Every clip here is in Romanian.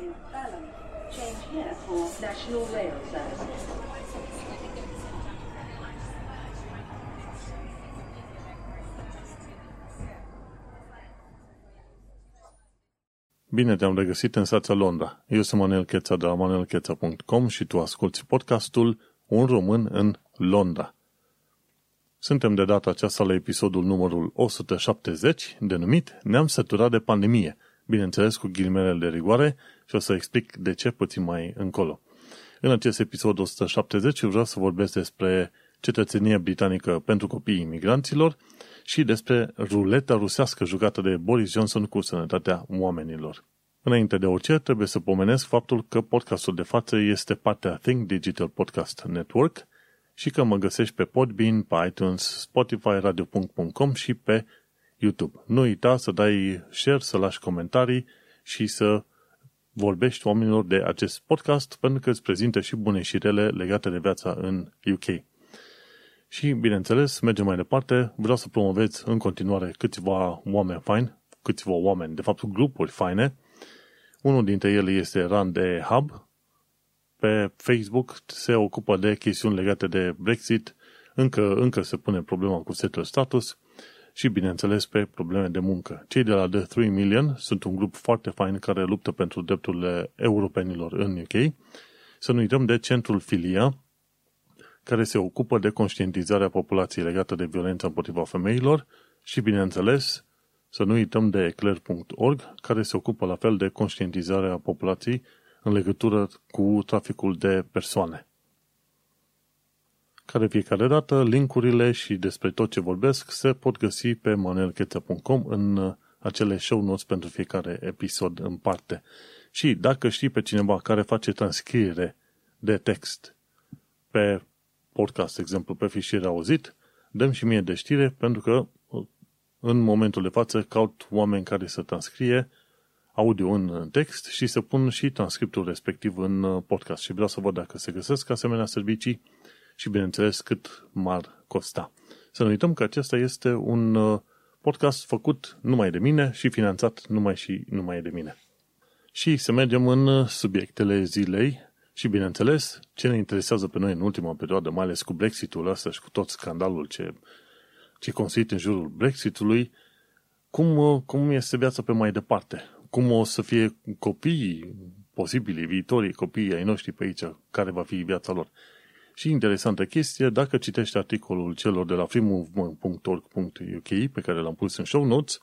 in Balham. Change here for National Rail Services. Bine te-am regăsit în stația Londra. Eu sunt Manuel Cheța de la manuelcheța.com și tu asculti podcastul Un român în Londra. Suntem de data aceasta la episodul numărul 170, denumit Ne-am săturat de pandemie. Bineînțeles cu ghilimele de rigoare și o să explic de ce puțin mai încolo. În acest episod 170 vreau să vorbesc despre cetățenie britanică pentru copiii imigranților și despre ruleta rusească jucată de Boris Johnson cu sănătatea oamenilor. Înainte de orice, trebuie să pomenesc faptul că podcastul de față este partea Think Digital Podcast Network și că mă găsești pe Podbean, pe iTunes, Spotify, radio.com și pe YouTube. Nu uita să dai share, să lași comentarii și să vorbești oamenilor de acest podcast pentru că îți prezintă și bune și rele legate de viața în UK. Și, bineînțeles, mergem mai departe. Vreau să promovez în continuare câțiva oameni faini, câțiva oameni, de fapt grupuri faine. Unul dintre ele este Run de Hub. Pe Facebook se ocupă de chestiuni legate de Brexit. Încă, încă se pune problema cu setul status și, bineînțeles, pe probleme de muncă. Cei de la The 3 Million sunt un grup foarte fain care luptă pentru drepturile europenilor în UK. Să nu uităm de Centrul Filia, care se ocupă de conștientizarea populației legată de violența împotriva femeilor și, bineînțeles, să nu uităm de eclair.org, care se ocupă la fel de conștientizarea populației în legătură cu traficul de persoane. Care fiecare dată, linkurile și despre tot ce vorbesc se pot găsi pe manuelcheța.com în acele show notes pentru fiecare episod în parte. Și dacă știi pe cineva care face transcriere de text pe podcast, exemplu, pe fișier auzit, dăm și mie de știre, pentru că în momentul de față caut oameni care să transcrie audio în text și să pun și transcriptul respectiv în podcast. Și vreau să văd dacă se găsesc asemenea servicii și, bineînțeles, cât m-ar costa. Să nu uităm că acesta este un podcast făcut numai de mine și finanțat numai și numai de mine. Și să mergem în subiectele zilei și, bineînțeles, ce ne interesează pe noi în ultima perioadă, mai ales cu Brexitul ăsta și cu tot scandalul ce, ce construit în jurul Brexitului, cum, cum este viața pe mai departe? Cum o să fie copiii posibili, viitorii copiii ai noștri pe aici, care va fi viața lor? Și interesantă chestie, dacă citești articolul celor de la freemovement.org.uk pe care l-am pus în show notes,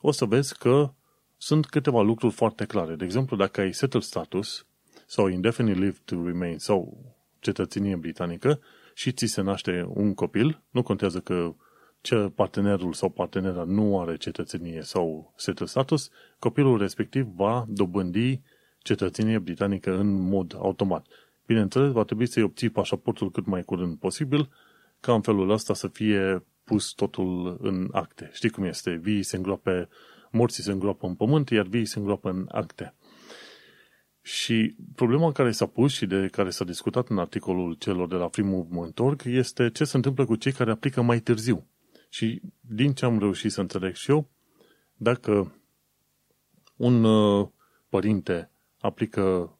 o să vezi că sunt câteva lucruri foarte clare. De exemplu, dacă ai settled status, sau indefinite leave to remain sau cetățenie britanică și ți se naște un copil, nu contează că ce partenerul sau partenera nu are cetățenie sau settled status, copilul respectiv va dobândi cetățenie britanică în mod automat. Bineînțeles, va trebui să-i obții pașaportul cât mai curând posibil, ca în felul ăsta să fie pus totul în acte. Știi cum este? Vii se îngroape, morții se îngroapă în pământ, iar vii se îngroapă în acte. Și problema care s-a pus și de care s-a discutat în articolul celor de la Free Movement Org este ce se întâmplă cu cei care aplică mai târziu. Și din ce am reușit să înțeleg și eu, dacă un uh, părinte aplică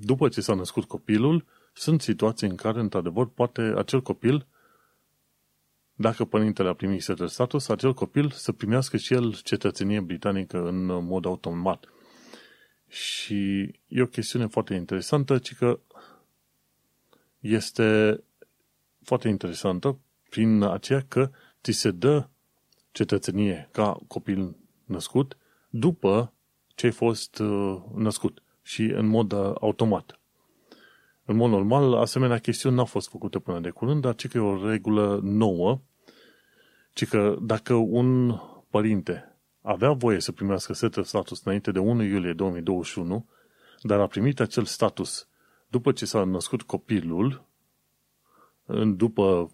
după ce s-a născut copilul, sunt situații în care, într-adevăr, poate acel copil, dacă părintele a primit status, acel copil să primească și el cetățenie britanică în mod automat. Și e o chestiune foarte interesantă, ci că este foarte interesantă prin aceea că ți se dă cetățenie ca copil născut după ce ai fost uh, născut și în mod uh, automat. În mod normal, asemenea chestiuni n-au fost făcute până de curând, dar ci că e o regulă nouă, ci că dacă un părinte avea voie să primească setul status înainte de 1 iulie 2021, dar a primit acel status după ce s-a născut copilul, după,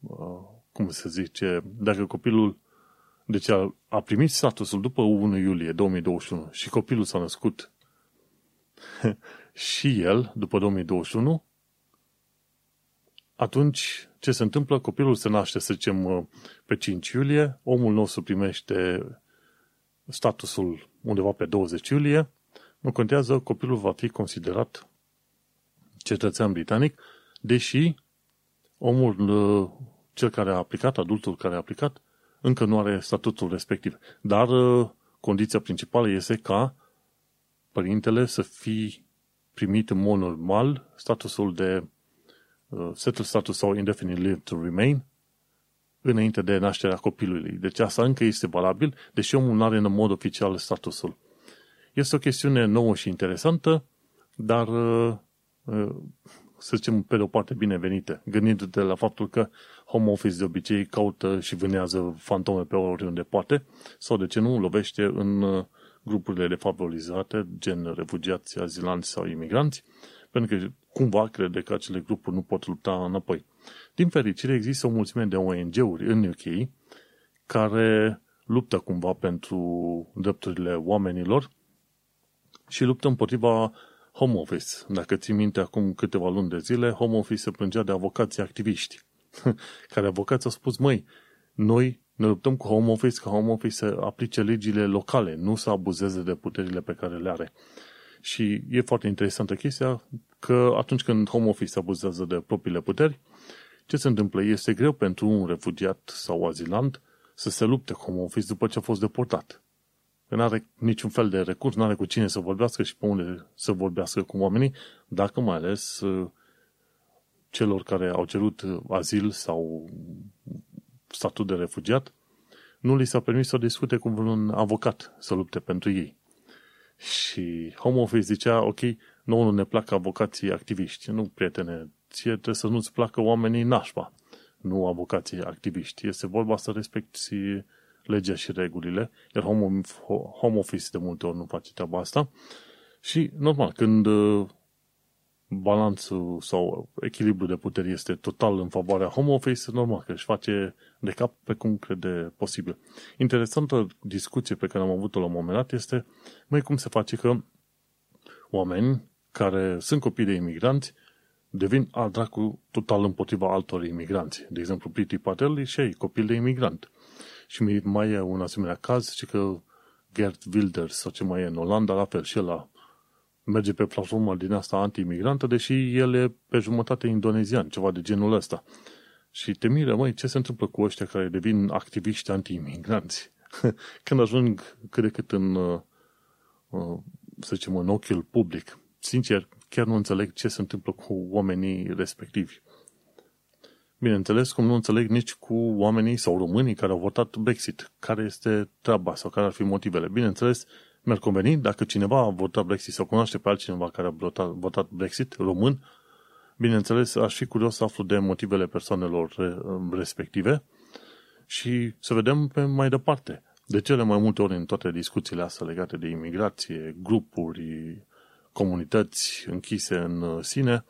uh, cum se zice, dacă copilul, deci a, a primit statusul după 1 iulie 2021 și copilul s-a născut și el după 2021, atunci ce se întâmplă? Copilul se naște, să zicem, uh, pe 5 iulie, omul nostru primește statusul undeva pe 20 iulie, nu contează, copilul va fi considerat cetățean britanic, deși omul, uh, cel care a aplicat, adultul care a aplicat, încă nu are statutul respectiv. Dar uh, condiția principală este ca părintele să fi primit în mod normal statusul de uh, settled status sau indefinite live to remain înainte de nașterea copilului. Deci asta încă este valabil, deși omul nu are în mod oficial statusul. Este o chestiune nouă și interesantă, dar uh, uh, să zicem, pe de o parte binevenită, gândindu-te la faptul că home office de obicei caută și vânează fantome pe oriunde poate, sau de ce nu, lovește în uh, grupurile defavorizate, gen refugiați, azilanți sau imigranți, pentru că cumva crede că acele grupuri nu pot lupta înapoi. Din fericire, există o mulțime de ONG-uri în UK care luptă cumva pentru drepturile oamenilor și luptă împotriva home office. Dacă ții minte, acum câteva luni de zile, home office se plângea de avocații activiști, care avocații au spus, măi, noi ne luptăm cu home office ca home office să aplice legile locale, nu să abuzeze de puterile pe care le are. Și e foarte interesantă chestia că atunci când home office abuzează de propriile puteri, ce se întâmplă? Este greu pentru un refugiat sau azilant să se lupte cu home office după ce a fost deportat. Că nu are niciun fel de recurs, nu are cu cine să vorbească și pe unde să vorbească cu oamenii, dacă mai ales uh, celor care au cerut azil sau statut de refugiat, nu li s-a permis să discute cu un avocat să lupte pentru ei. Și Home Office zicea, ok, nouă nu ne plac avocații activiști. Nu, prietene, ție trebuie să nu-ți placă oamenii nașpa, nu avocații activiști. Este vorba să respecti legea și regulile, iar home, home office de multe ori nu face treaba asta. Și, normal, când uh, balanțul sau echilibrul de putere este total în favoarea home office, normal că își face de cap pe cum crede posibil. Interesantă discuție pe care am avut-o la un moment dat este, mai cum se face că oameni care sunt copii de imigranți devin al dracu total împotriva altor imigranți. De exemplu, Priti Patel și ei, copil de imigrant. Și mai e un asemenea caz, și că Gert Wilders sau ce mai e în Olanda, la fel și el merge pe platforma din asta anti-imigrantă, deși el e pe jumătate indonezian, ceva de genul ăsta. Și te miră, măi, ce se întâmplă cu ăștia care devin activiști anti-imigranți? Când ajung cât de cât în, uh, uh, să zicem, în ochiul public. Sincer, chiar nu înțeleg ce se întâmplă cu oamenii respectivi. Bineînțeles, cum nu înțeleg nici cu oamenii sau românii care au votat Brexit. Care este treaba sau care ar fi motivele? Bineînțeles, mi-ar conveni dacă cineva a votat Brexit sau cunoaște pe altcineva care a votat, votat Brexit, român, bineînțeles, aș fi curios să aflu de motivele persoanelor respective și să vedem pe mai departe. De cele mai multe ori în toate discuțiile astea legate de imigrație, grupuri, comunități închise în sine,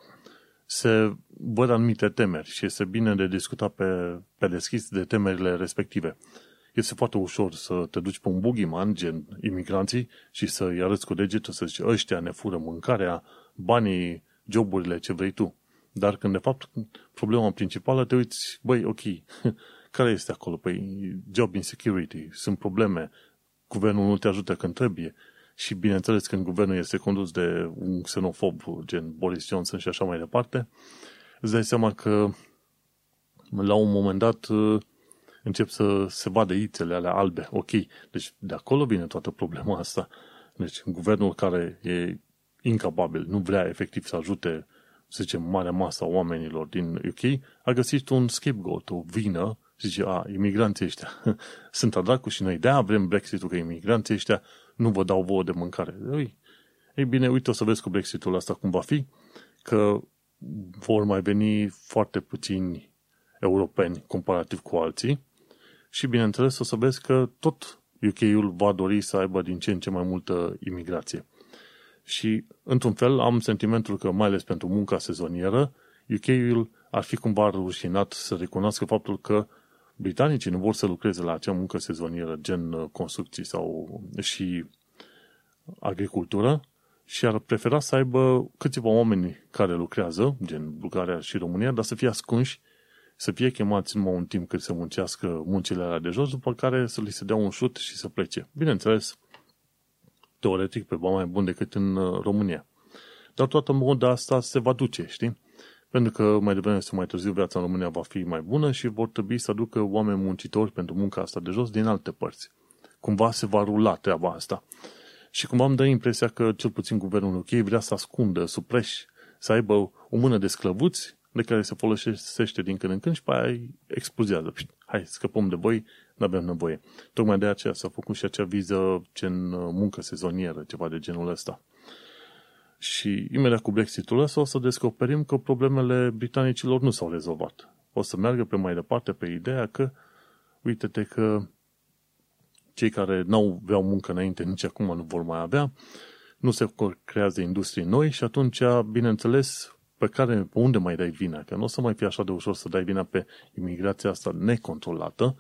se văd anumite temeri și este bine de discutat pe, pe deschis de temerile respective. Este foarte ușor să te duci pe un boogeyman, gen imigranții, și să-i arăți cu degetul, să zici, ăștia ne fură mâncarea, banii, joburile, ce vrei tu. Dar când, de fapt, problema principală, te uiți, băi, ok, care este acolo? Păi, job insecurity, sunt probleme, guvernul nu te ajută când trebuie. Și, bineînțeles, când guvernul este condus de un xenofob, gen Boris Johnson și așa mai departe, îți dai seama că la un moment dat încep să se vadă ițele alea albe. Ok, deci de acolo vine toată problema asta. Deci guvernul care e incapabil, nu vrea efectiv să ajute, să zicem, marea masă a oamenilor din UK, a găsit un scapegoat, o vină, și zice, a, imigranții ăștia sunt adracu și noi de-aia vrem Brexit-ul, că imigranții ăștia nu vă dau vouă de mâncare. Ei, ei bine, uite, o să vezi cu Brexit-ul ăsta cum va fi, că vor mai veni foarte puțini europeni comparativ cu alții și, bineînțeles, o să vezi că tot UK-ul va dori să aibă din ce în ce mai multă imigrație. Și, într-un fel, am sentimentul că, mai ales pentru munca sezonieră, UK-ul ar fi cumva rușinat să recunoască faptul că britanicii nu vor să lucreze la acea muncă sezonieră, gen uh, construcții sau și agricultură, și ar prefera să aibă câțiva oameni care lucrează, gen Bulgaria și România, dar să fie ascunși să fie chemați numai un timp cât să muncească muncile alea de jos, după care să li se dea un șut și să plece. Bineînțeles, teoretic pe bani mai bun decât în uh, România. Dar toată moda asta se va duce, știi? Pentru că mai devreme sau mai târziu viața în România va fi mai bună și vor trebui să aducă oameni muncitori pentru munca asta de jos din alte părți. Cumva se va rula treaba asta. Și cumva îmi dă impresia că cel puțin guvernul UK vrea să ascundă supreși, să aibă o mână de sclăvuți de care se folosește din când în când și pe aia explozează. Hai, scăpăm de voi, nu avem nevoie. Tocmai de aceea s-a făcut și acea viză gen uh, muncă sezonieră, ceva de genul ăsta. Și imediat cu Brexitul ăsta o să descoperim că problemele britanicilor nu s-au rezolvat. O să meargă pe mai departe pe ideea că, uite-te că cei care n-au aveau muncă înainte, nici acum nu vor mai avea, nu se creează industrii noi și atunci, bineînțeles, pe care, pe unde mai dai vina? Că nu o să mai fie așa de ușor să dai vina pe imigrația asta necontrolată,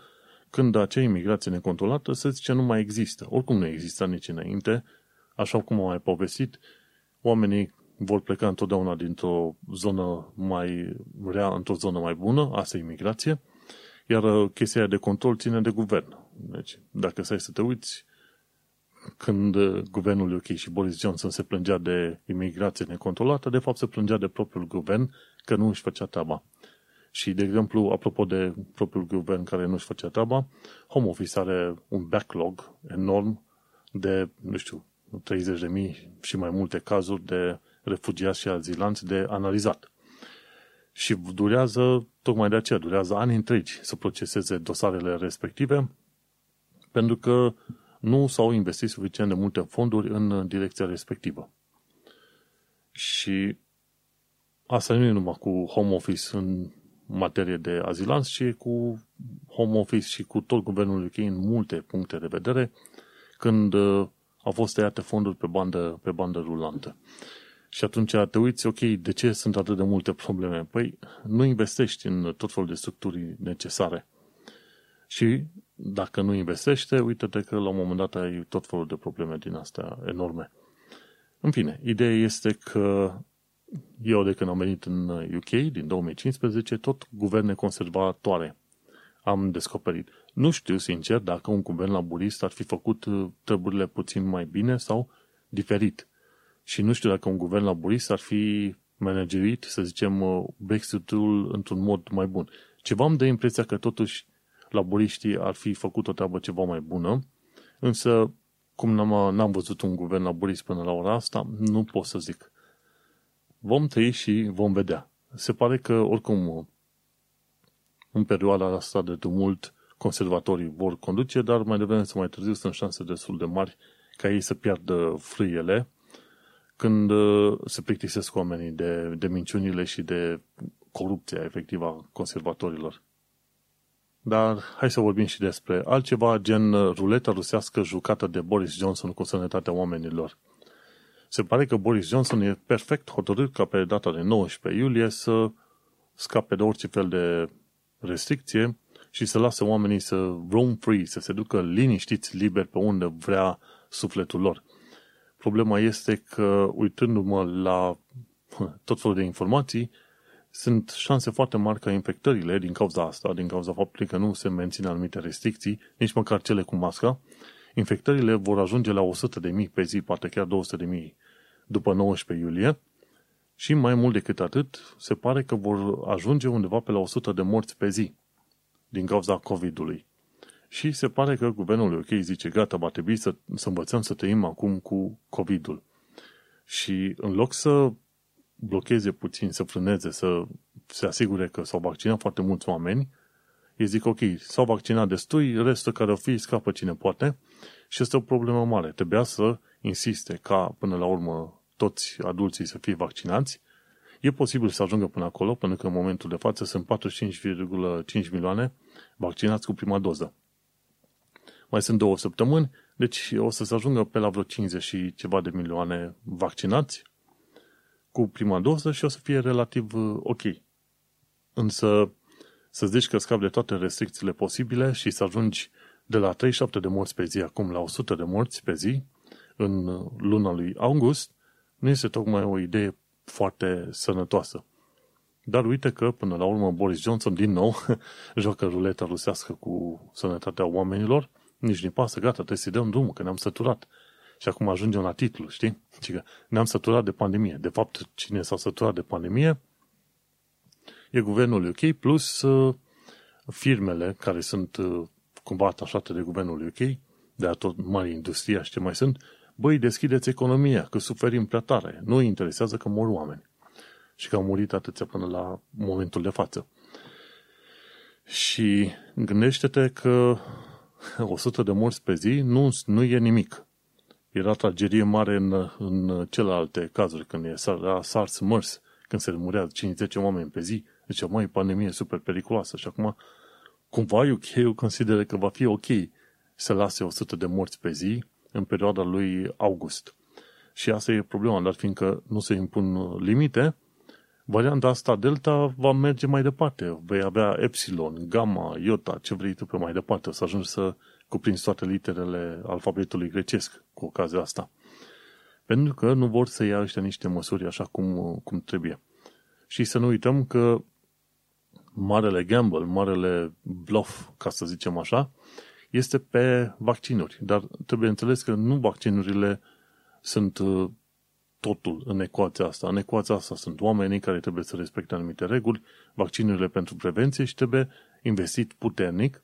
când acea imigrație necontrolată se zice nu mai există. Oricum nu exista nici înainte, așa cum am mai povestit, oamenii vor pleca întotdeauna dintr-o zonă mai rea într-o zonă mai bună, asta e imigrație, iar uh, chestia de control ține de guvern. Deci, dacă stai să te uiți, când uh, guvernul UK și Boris Johnson se plângea de imigrație necontrolată, de fapt se plângea de propriul guvern că nu își făcea treaba. Și, de exemplu, apropo de propriul guvern care nu își făcea treaba, Home Office are un backlog enorm de, nu știu, 30.000 și mai multe cazuri de refugiați și azilanți de analizat. Și durează, tocmai de aceea, durează ani întregi să proceseze dosarele respective, pentru că nu s-au investit suficient de multe fonduri în direcția respectivă. Și asta nu e numai cu home office în materie de azilanți, ci cu home office și cu tot guvernul UK în multe puncte de vedere, când uh, au fost tăiate fonduri pe bandă, pe bandă rulantă. Și atunci te uiți, ok, de ce sunt atât de multe probleme? Păi nu investești în tot felul de structuri necesare. Și dacă nu investește, uite-te că la un moment dat ai tot felul de probleme din astea enorme. În fine, ideea este că eu de când am venit în UK, din 2015, tot guverne conservatoare am descoperit. Nu știu, sincer, dacă un guvern laburist ar fi făcut uh, treburile puțin mai bine sau diferit. Și nu știu dacă un guvern laburist ar fi managerit, să zicem, uh, Brexit-ul într-un mod mai bun. Ceva îmi dă impresia că totuși laburiștii ar fi făcut o treabă ceva mai bună, însă cum n-am, n-am văzut un guvern laburist până la ora asta, nu pot să zic. Vom trăi și vom vedea. Se pare că, oricum, în perioada asta de tumult, conservatorii vor conduce, dar mai devreme sau mai târziu sunt șanse destul de mari ca ei să piardă frâiele când uh, se plictisesc oamenii de, de minciunile și de corupția efectivă a conservatorilor. Dar hai să vorbim și despre altceva, gen ruleta rusească jucată de Boris Johnson cu sănătatea oamenilor. Se pare că Boris Johnson e perfect hotărât ca pe data de 19 iulie să scape de orice fel de restricție și să lasă oamenii să roam free, să se ducă liniștiți, liberi pe unde vrea sufletul lor. Problema este că, uitându-mă la tot felul de informații, sunt șanse foarte mari ca infectările din cauza asta, din cauza faptului că nu se mențin anumite restricții, nici măcar cele cu masca, infectările vor ajunge la 100.000 pe zi, poate chiar 200.000 după 19 iulie și mai mult decât atât, se pare că vor ajunge undeva pe la 100 de morți pe zi din cauza COVID-ului. Și se pare că guvernul UK zice, gata, va trebui să, să învățăm să trăim acum cu COVID-ul. Și în loc să blocheze puțin, să frâneze, să se asigure că s-au vaccinat foarte mulți oameni, ei zic, ok, s-au vaccinat destui, restul care o fi scapă cine poate și este o problemă mare. Trebuia să insiste ca, până la urmă, toți adulții să fie vaccinați. E posibil să ajungă până acolo, pentru că în momentul de față sunt 45,5 milioane vaccinați cu prima doză. Mai sunt două săptămâni, deci o să se ajungă pe la vreo 50 și ceva de milioane vaccinați cu prima doză și o să fie relativ uh, ok. Însă să zici că scapi de toate restricțiile posibile și să ajungi de la 37 de morți pe zi acum la 100 de morți pe zi în uh, luna lui august, nu este tocmai o idee foarte sănătoasă. Dar uite că, până la urmă, Boris Johnson, din nou, joacă ruleta rusească cu sănătatea oamenilor, nici nu pasă, gata, trebuie să-i dăm drumul, că ne-am săturat. Și acum ajungem la titlu, știi? Și că ne-am săturat de pandemie. De fapt, cine s-a săturat de pandemie e guvernul UK plus uh, firmele care sunt uh, cumva atașate de guvernul UK, de a tot mari industria și ce mai sunt, băi, deschideți economia, că suferim prea tare. Nu îi interesează că mor oameni. Și că au murit atâția până la momentul de față. Și gândește-te că 100 de morți pe zi nu, nu e nimic. Era tragedie mare în, în celelalte cazuri, când e SARS, MERS, când se murea 5-10 oameni pe zi. Deci, mai pandemie super periculoasă. Și acum, cumva UK consideră că va fi ok să lase 100 de morți pe zi în perioada lui august. Și asta e problema, dar fiindcă nu se impun limite, varianta asta delta va merge mai departe. Vei avea epsilon, gamma, iota, ce vrei tu pe mai departe. O să ajungi să cuprinzi toate literele alfabetului grecesc cu ocazia asta. Pentru că nu vor să ia ăștia niște măsuri așa cum, cum trebuie. Și să nu uităm că marele gamble, marele bluff, ca să zicem așa, este pe vaccinuri. Dar trebuie înțeles că nu vaccinurile sunt uh, totul în ecuația asta. În ecuația asta sunt oamenii care trebuie să respecte anumite reguli, vaccinurile pentru prevenție și trebuie investit puternic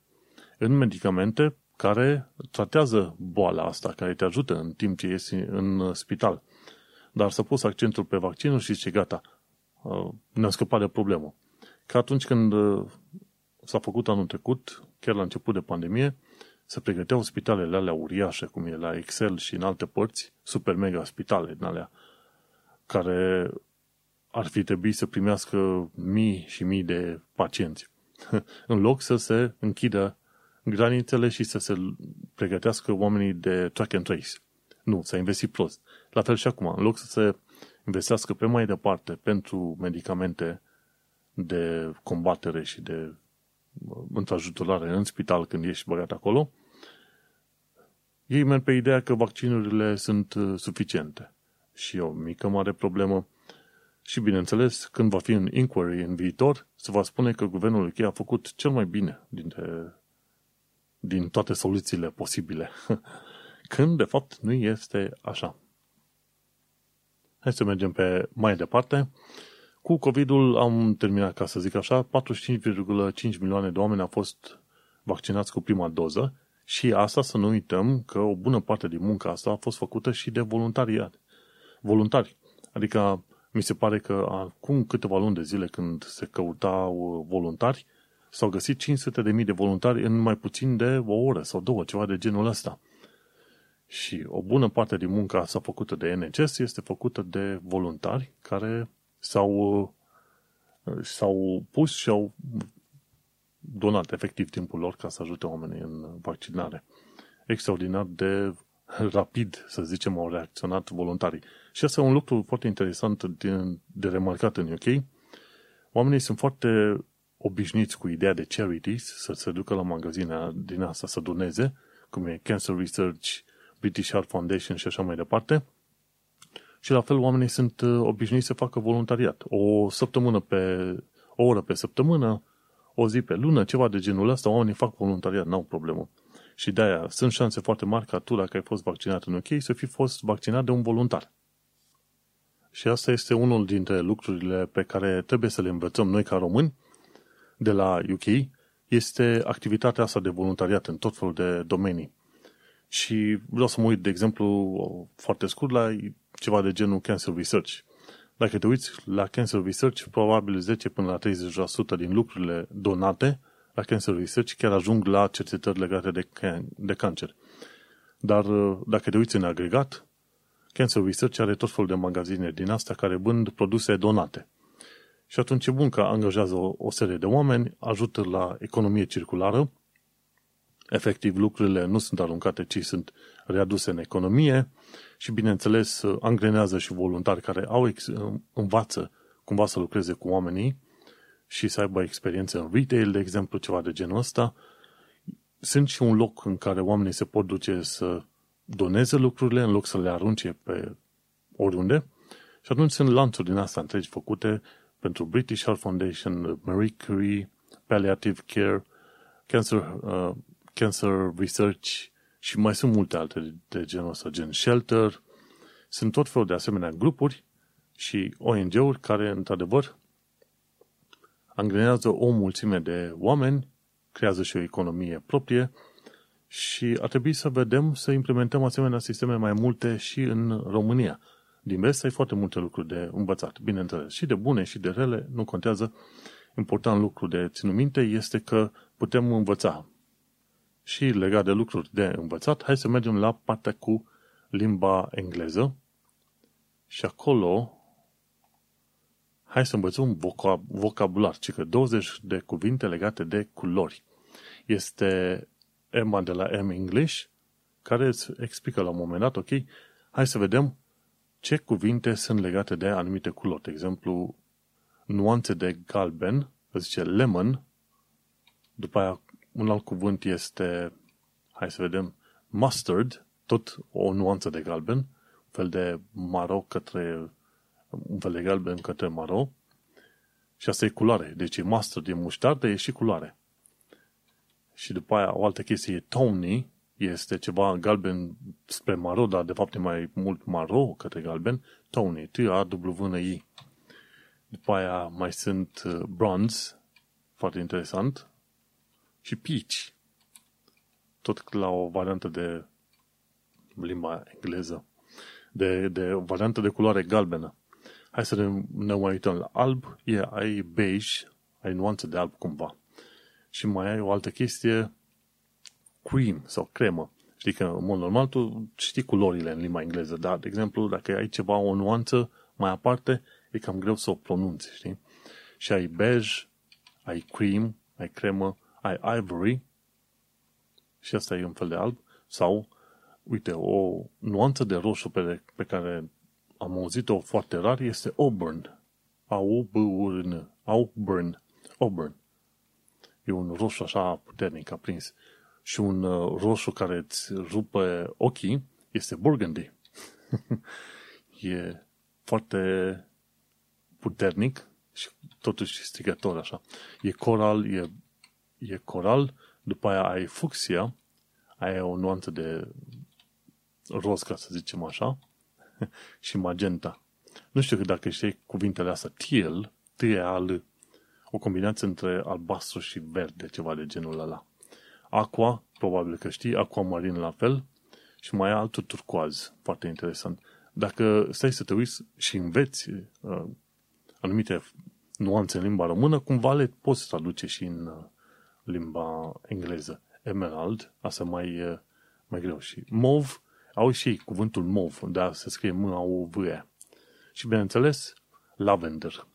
în medicamente care tratează boala asta, care te ajută în timp ce ești în spital. Dar să pus accentul pe vaccinuri și zice, gata, uh, ne-am scăpat de problemă. Că atunci când uh, s-a făcut anul trecut, chiar la început de pandemie, se pregăteau spitalele alea uriașe, cum e la Excel și în alte părți, super mega spitale din alea, care ar fi trebuit să primească mii și mii de pacienți. în loc să se închidă granițele și să se pregătească oamenii de track and trace. Nu, s-a investit prost. La fel și acum, în loc să se investească pe mai departe pentru medicamente de combatere și de întrajutorare în spital când ești băgat acolo, ei merg pe ideea că vaccinurile sunt uh, suficiente. Și o mică mare problemă. Și bineînțeles, când va fi un inquiry în viitor, se va spune că guvernul UK a făcut cel mai bine dintre, din toate soluțiile posibile. Când, de fapt, nu este așa. Hai să mergem pe mai departe. Cu COVID-ul am terminat, ca să zic așa, 45,5 milioane de oameni au fost vaccinați cu prima doză și asta să nu uităm că o bună parte din munca asta a fost făcută și de voluntariat. Voluntari. Adică mi se pare că acum câteva luni de zile când se căutau voluntari, s-au găsit 500.000 de voluntari în mai puțin de o oră sau două, ceva de genul ăsta. Și o bună parte din munca asta făcută de NHS este făcută de voluntari care s-au, s-au pus și au donat efectiv timpul lor ca să ajute oamenii în vaccinare. Extraordinar de rapid, să zicem, au reacționat voluntarii. Și asta e un lucru foarte interesant de, de remarcat în UK. Oamenii sunt foarte obișnuiți cu ideea de charities, să se ducă la magazine din asta să doneze, cum e Cancer Research, British Heart Foundation și așa mai departe. Și la fel oamenii sunt uh, obișnuiți să facă voluntariat. O săptămână pe, o oră pe săptămână, o zi pe lună, ceva de genul ăsta, oamenii fac voluntariat, n-au problemă. Și de-aia sunt șanse foarte mari ca tu, dacă ai fost vaccinat în UK, să fi fost vaccinat de un voluntar. Și asta este unul dintre lucrurile pe care trebuie să le învățăm noi ca români de la UK, este activitatea asta de voluntariat în tot felul de domenii. Și vreau să mă uit, de exemplu, foarte scurt la ceva de genul Cancer Research. Dacă te uiți la Cancer Research, probabil 10 până la 30% din lucrurile donate la Cancer Research chiar ajung la cercetări legate de, can- de cancer. Dar dacă te uiți în agregat, Cancer Research are tot felul de magazine din astea care vând produse donate. Și atunci e bun că angajează o, o serie de oameni, ajută la economie circulară, efectiv lucrurile nu sunt aruncate, ci sunt readuse în economie și, bineînțeles, angrenează și voluntari care au ex- învață cumva să lucreze cu oamenii și să aibă experiență în retail, de exemplu, ceva de genul ăsta. Sunt și un loc în care oamenii se pot duce să doneze lucrurile în loc să le arunce pe oriunde și atunci sunt lanțuri din asta întregi făcute pentru British Heart Foundation, Marie Curie, Palliative Care, Cancer, uh, Cancer Research Și mai sunt multe alte de genul ăsta, gen Shelter. Sunt tot felul de asemenea grupuri și ONG-uri care, într-adevăr, angrenează o mulțime de oameni, creează și o economie proprie și ar trebui să vedem să implementăm asemenea sisteme mai multe și în România. Din vest ai foarte multe lucruri de învățat, bineînțeles. Și de bune și de rele, nu contează. Important lucru de ținut minte este că putem învăța. Și legat de lucruri de învățat, hai să mergem la partea cu limba engleză. Și acolo, hai să învățăm un vocabular, ci că 20 de cuvinte legate de culori. Este Emma de la M English, care îți explică la un moment dat, ok, hai să vedem ce cuvinte sunt legate de anumite culori. De exemplu, nuanțe de galben, zice lemon, după aia un alt cuvânt este, hai să vedem, mustard, tot o nuanță de galben, un fel de maro către, un fel de galben către maro, și asta e culoare. Deci e mustard, e muștardă, e și culoare. Și după aia o altă chestie e tawny, este ceva galben spre maro, dar de fapt e mai mult maro către galben, tawny, t a w n i După aia mai sunt uh, bronze, foarte interesant, și peach, tot la o variantă de limba engleză, de, de variantă de culoare galbenă. Hai să ne, ne mai uităm la alb, e, ai beige, ai nuanțe de alb cumva. Și mai ai o altă chestie, cream sau cremă. Știi că, în mod normal, tu știi culorile în limba engleză, dar, de exemplu, dacă ai ceva, o nuanță mai aparte, e cam greu să o pronunți, știi? Și ai beige, ai cream, ai cremă, ai ivory, și asta e un fel de alb, sau, uite, o nuanță de roșu pe, pe care am auzit-o foarte rar este auburn. A-U-B-U-R-N. Auburn. Auburn. E un roșu așa puternic aprins. Și un uh, roșu care îți rupe ochii este burgundy. e foarte puternic și totuși strigător așa. E coral, e, e coral, după aia ai fucsia, ai o nuanță de roz, ca să zicem așa, și magenta. Nu știu dacă știi cuvintele astea, teal, t al o combinație între albastru și verde, ceva de genul ăla. Aqua, probabil că știi, aquamarin la fel, și mai altul turcoaz, foarte interesant. Dacă stai să te uiți și înveți uh, anumite nuanțe în limba română, cumva le poți traduce și în uh, limba engleză. Emerald, asta mai, uh, mai greu. Și mov, au și cuvântul mov, dar se scrie m a u v -E. Și bineînțeles, lavender.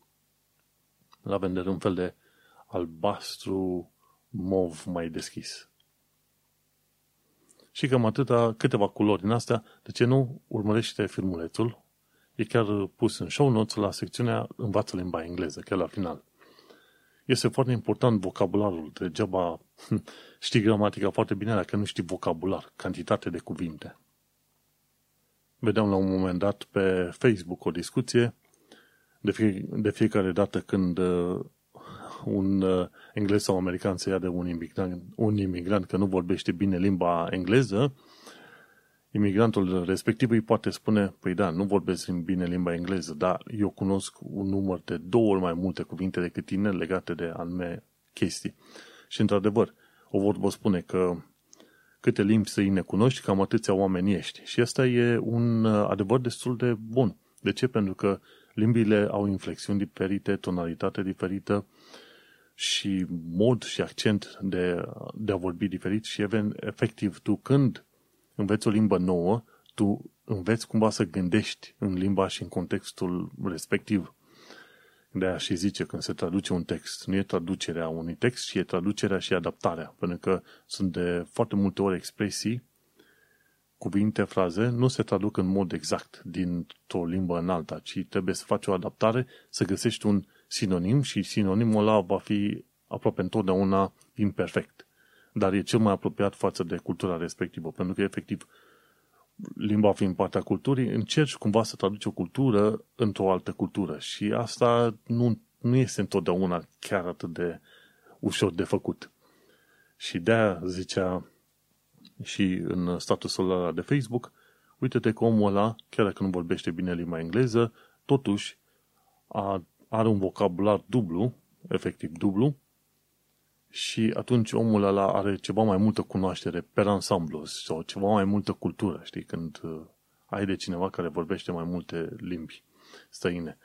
Lavender un fel de albastru mov mai deschis. Și cam atâta, câteva culori din astea, de ce nu urmărește filmulețul? E chiar pus în show notes la secțiunea Învață limba engleză, chiar la final. Este foarte important vocabularul, degeaba știi gramatica foarte bine dacă nu știi vocabular, cantitate de cuvinte. Vedeam la un moment dat pe Facebook o discuție de, fie, de fiecare dată când uh, un uh, englez sau american se ia de un imigrant, un imigrant că nu vorbește bine limba engleză, imigrantul respectiv îi poate spune, păi da, nu vorbesc bine limba engleză, dar eu cunosc un număr de două ori mai multe cuvinte decât tine legate de anume chestii. Și într-adevăr, o vorbă spune că câte limbi să-i cunoști, cam atâția oameni ești. Și asta e un uh, adevăr destul de bun. De ce? Pentru că limbile au inflexiuni diferite, tonalitate diferită și mod și accent de, de a vorbi diferit și efectiv tu când înveți o limbă nouă, tu înveți cumva să gândești în limba și în contextul respectiv. De aia și zice când se traduce un text. Nu e traducerea unui text, ci e traducerea și adaptarea. Pentru că sunt de foarte multe ori expresii, cuvinte, fraze, nu se traduc în mod exact dintr-o limbă în alta, ci trebuie să faci o adaptare, să găsești un sinonim și sinonimul ăla va fi aproape întotdeauna imperfect. Dar e cel mai apropiat față de cultura respectivă, pentru că efectiv limba fiind partea culturii, încerci cumva să traduci o cultură într-o altă cultură și asta nu, nu este întotdeauna chiar atât de ușor de făcut. Și de-aia zicea și în statusul ăla de Facebook, uite-te că omul ăla, chiar dacă nu vorbește bine limba engleză, totuși a, are un vocabular dublu, efectiv dublu, și atunci omul ăla are ceva mai multă cunoaștere per ansamblu sau ceva mai multă cultură, știi, când uh, ai de cineva care vorbește mai multe limbi străine.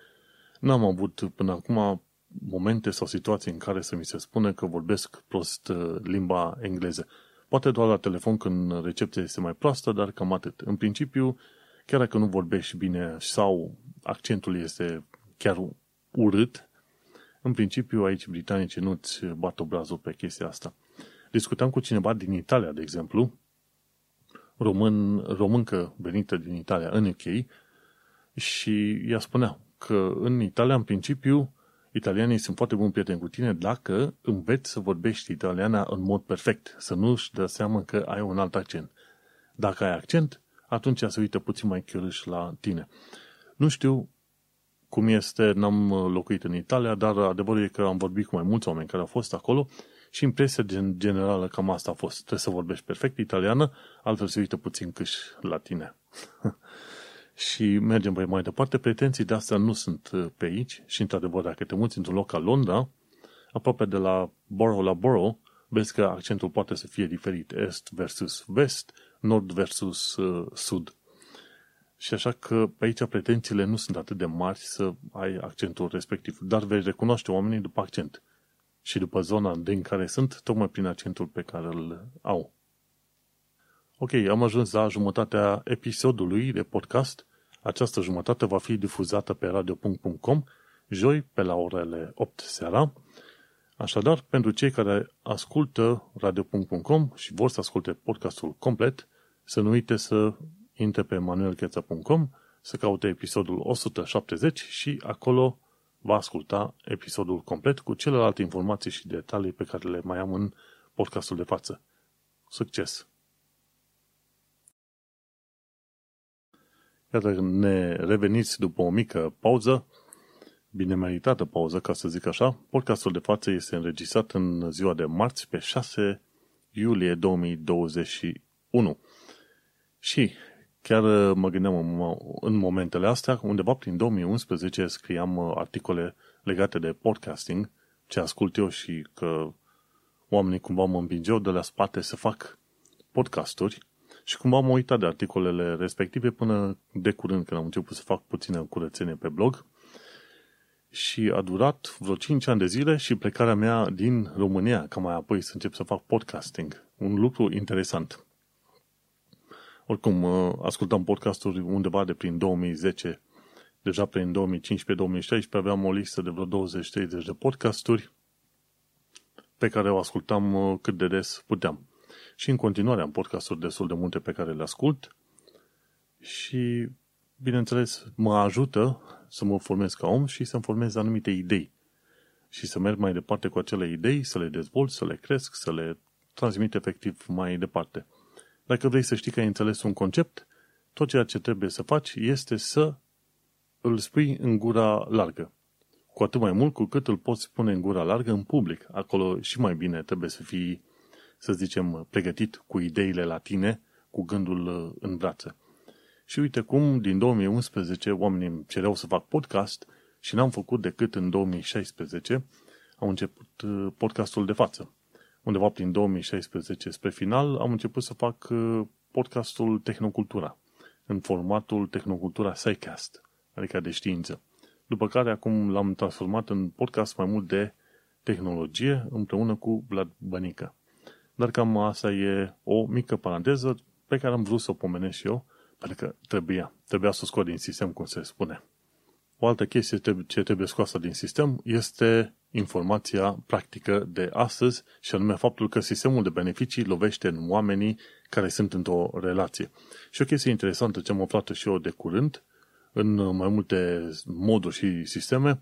N-am avut până acum momente sau situații în care să mi se spune că vorbesc prost uh, limba engleză. Poate doar la telefon când recepția este mai proastă, dar cam atât. În principiu, chiar dacă nu vorbești bine sau accentul este chiar urât, în principiu aici britanicii nu-ți bat obrazul pe chestia asta. Discutam cu cineva din Italia, de exemplu, român, româncă venită din Italia în UK și ea spunea că în Italia, în principiu, italianii sunt foarte buni prieteni cu tine dacă înveți să vorbești italiana în mod perfect, să nu-și dă seama că ai un alt accent. Dacă ai accent, atunci se uită puțin mai curios la tine. Nu știu cum este, n-am locuit în Italia, dar adevărul e că am vorbit cu mai mulți oameni care au fost acolo și impresia generală cam asta a fost. Trebuie să vorbești perfect italiană, altfel se uită puțin câș la tine. și mergem mai, mai departe. Pretenții de asta nu sunt uh, pe aici și, într-adevăr, dacă te muți într-un loc ca Londra, aproape de la borough la borough, vezi că accentul poate să fie diferit. Est versus vest, nord versus uh, sud. Și așa că pe aici pretențiile nu sunt atât de mari să ai accentul respectiv, dar vei recunoaște oamenii după accent și după zona din care sunt, tocmai prin accentul pe care îl au. Ok, am ajuns la jumătatea episodului de podcast. Această jumătate va fi difuzată pe radio.com joi pe la orele 8 seara. Așadar, pentru cei care ascultă radio.com și vor să asculte podcastul complet, să nu uite să intre pe manuelcheța.com, să caute episodul 170 și acolo va asculta episodul complet cu celelalte informații și detalii pe care le mai am în podcastul de față. Succes! Iată, ne reveniți după o mică pauză, bine meritată pauză, ca să zic așa. Podcastul de față este înregistrat în ziua de marți, pe 6 iulie 2021. Și Chiar uh, mă gândeam în momentele astea, undeva prin 2011 scriam uh, articole legate de podcasting, ce ascult eu și că oamenii cumva mă împingeau de la spate să fac podcasturi și cumva am uitat de articolele respective până de curând când am început să fac puțină curățenie pe blog și a durat vreo 5 ani de zile și plecarea mea din România, ca mai apoi să încep să fac podcasting. Un lucru interesant. Oricum, uh, ascultam podcasturi undeva de prin 2010. Deja prin 2015-2016 aveam o listă de vreo 20-30 de podcasturi pe care o ascultam uh, cât de des puteam. Și în continuare am podcasturi destul de multe pe care le ascult și, bineînțeles, mă ajută să mă formez ca om și să-mi formez anumite idei și să merg mai departe cu acele idei, să le dezvolt, să le cresc, să le transmit efectiv mai departe. Dacă vrei să știi că ai înțeles un concept, tot ceea ce trebuie să faci este să îl spui în gura largă. Cu atât mai mult cu cât îl poți spune în gura largă în public. Acolo și mai bine trebuie să fii, să zicem, pregătit cu ideile la tine, cu gândul uh, în brațe. Și uite cum din 2011 oamenii îmi cereau să fac podcast și n-am făcut decât în 2016 am început uh, podcastul de față undeva prin 2016 spre final, am început să fac uh, podcastul Tehnocultura, în formatul Tehnocultura SciCast, adică de știință. După care acum l-am transformat în podcast mai mult de tehnologie împreună cu Vlad Bănică. Dar cam asta e o mică paranteză pe care am vrut să o pomenesc și eu, pentru că trebuia, trebuia să o scot din sistem, cum se spune. O altă chestie ce trebuie scoasă din sistem este informația practică de astăzi și anume faptul că sistemul de beneficii lovește în oamenii care sunt într-o relație. Și o chestie interesantă ce am aflat și eu de curând, în mai multe moduri și sisteme,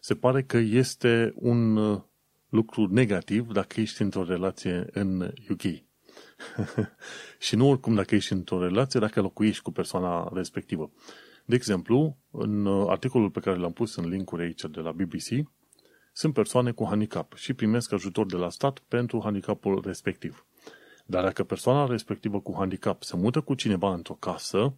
se pare că este un lucru negativ dacă ești într-o relație în UK. și nu oricum dacă ești într-o relație, dacă locuiești cu persoana respectivă. De exemplu, în articolul pe care l-am pus în linkuri aici de la BBC, sunt persoane cu handicap și primesc ajutor de la stat pentru handicapul respectiv. Dar dacă persoana respectivă cu handicap se mută cu cineva într-o casă,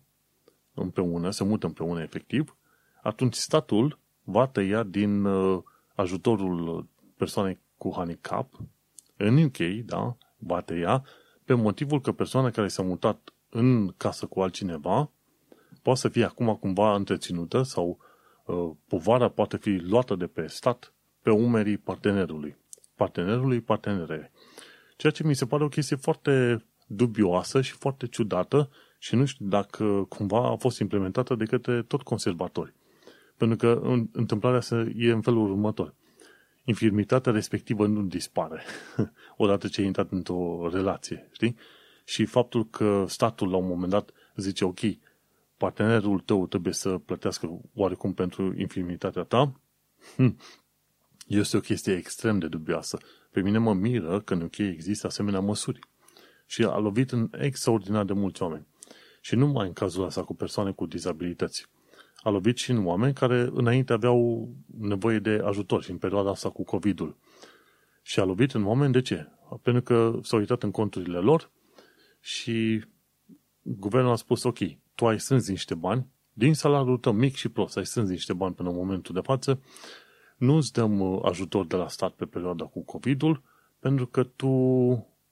împreună, se mută împreună efectiv, atunci statul va tăia din uh, ajutorul persoanei cu handicap, în UK, da, va tăia, pe motivul că persoana care s-a mutat în casă cu altcineva poate să fie acum cumva întreținută sau uh, povara poate fi luată de pe stat pe umerii partenerului. Partenerului, partenerei. Ceea ce mi se pare o chestie foarte dubioasă și foarte ciudată și nu știu dacă cumva a fost implementată de către tot conservatori. Pentru că întâmplarea e în felul următor. Infirmitatea respectivă nu dispare odată ce ai intrat într-o relație, știi? Și faptul că statul la un moment dat zice, ok, partenerul tău trebuie să plătească oarecum pentru infirmitatea ta, hm, este o chestie extrem de dubioasă. Pe mine mă miră că în UK există asemenea măsuri. Și a lovit în extraordinar de mulți oameni. Și nu numai în cazul ăsta cu persoane cu dizabilități. A lovit și în oameni care înainte aveau nevoie de ajutor și în perioada asta cu COVID-ul. Și a lovit în oameni de ce? Pentru că s-au uitat în conturile lor și guvernul a spus, ok, tu ai strâns niște bani, din salariul tău mic și prost, ai strâns niște bani până în momentul de față, nu îți dăm uh, ajutor de la stat pe perioada cu COVID-ul, pentru că tu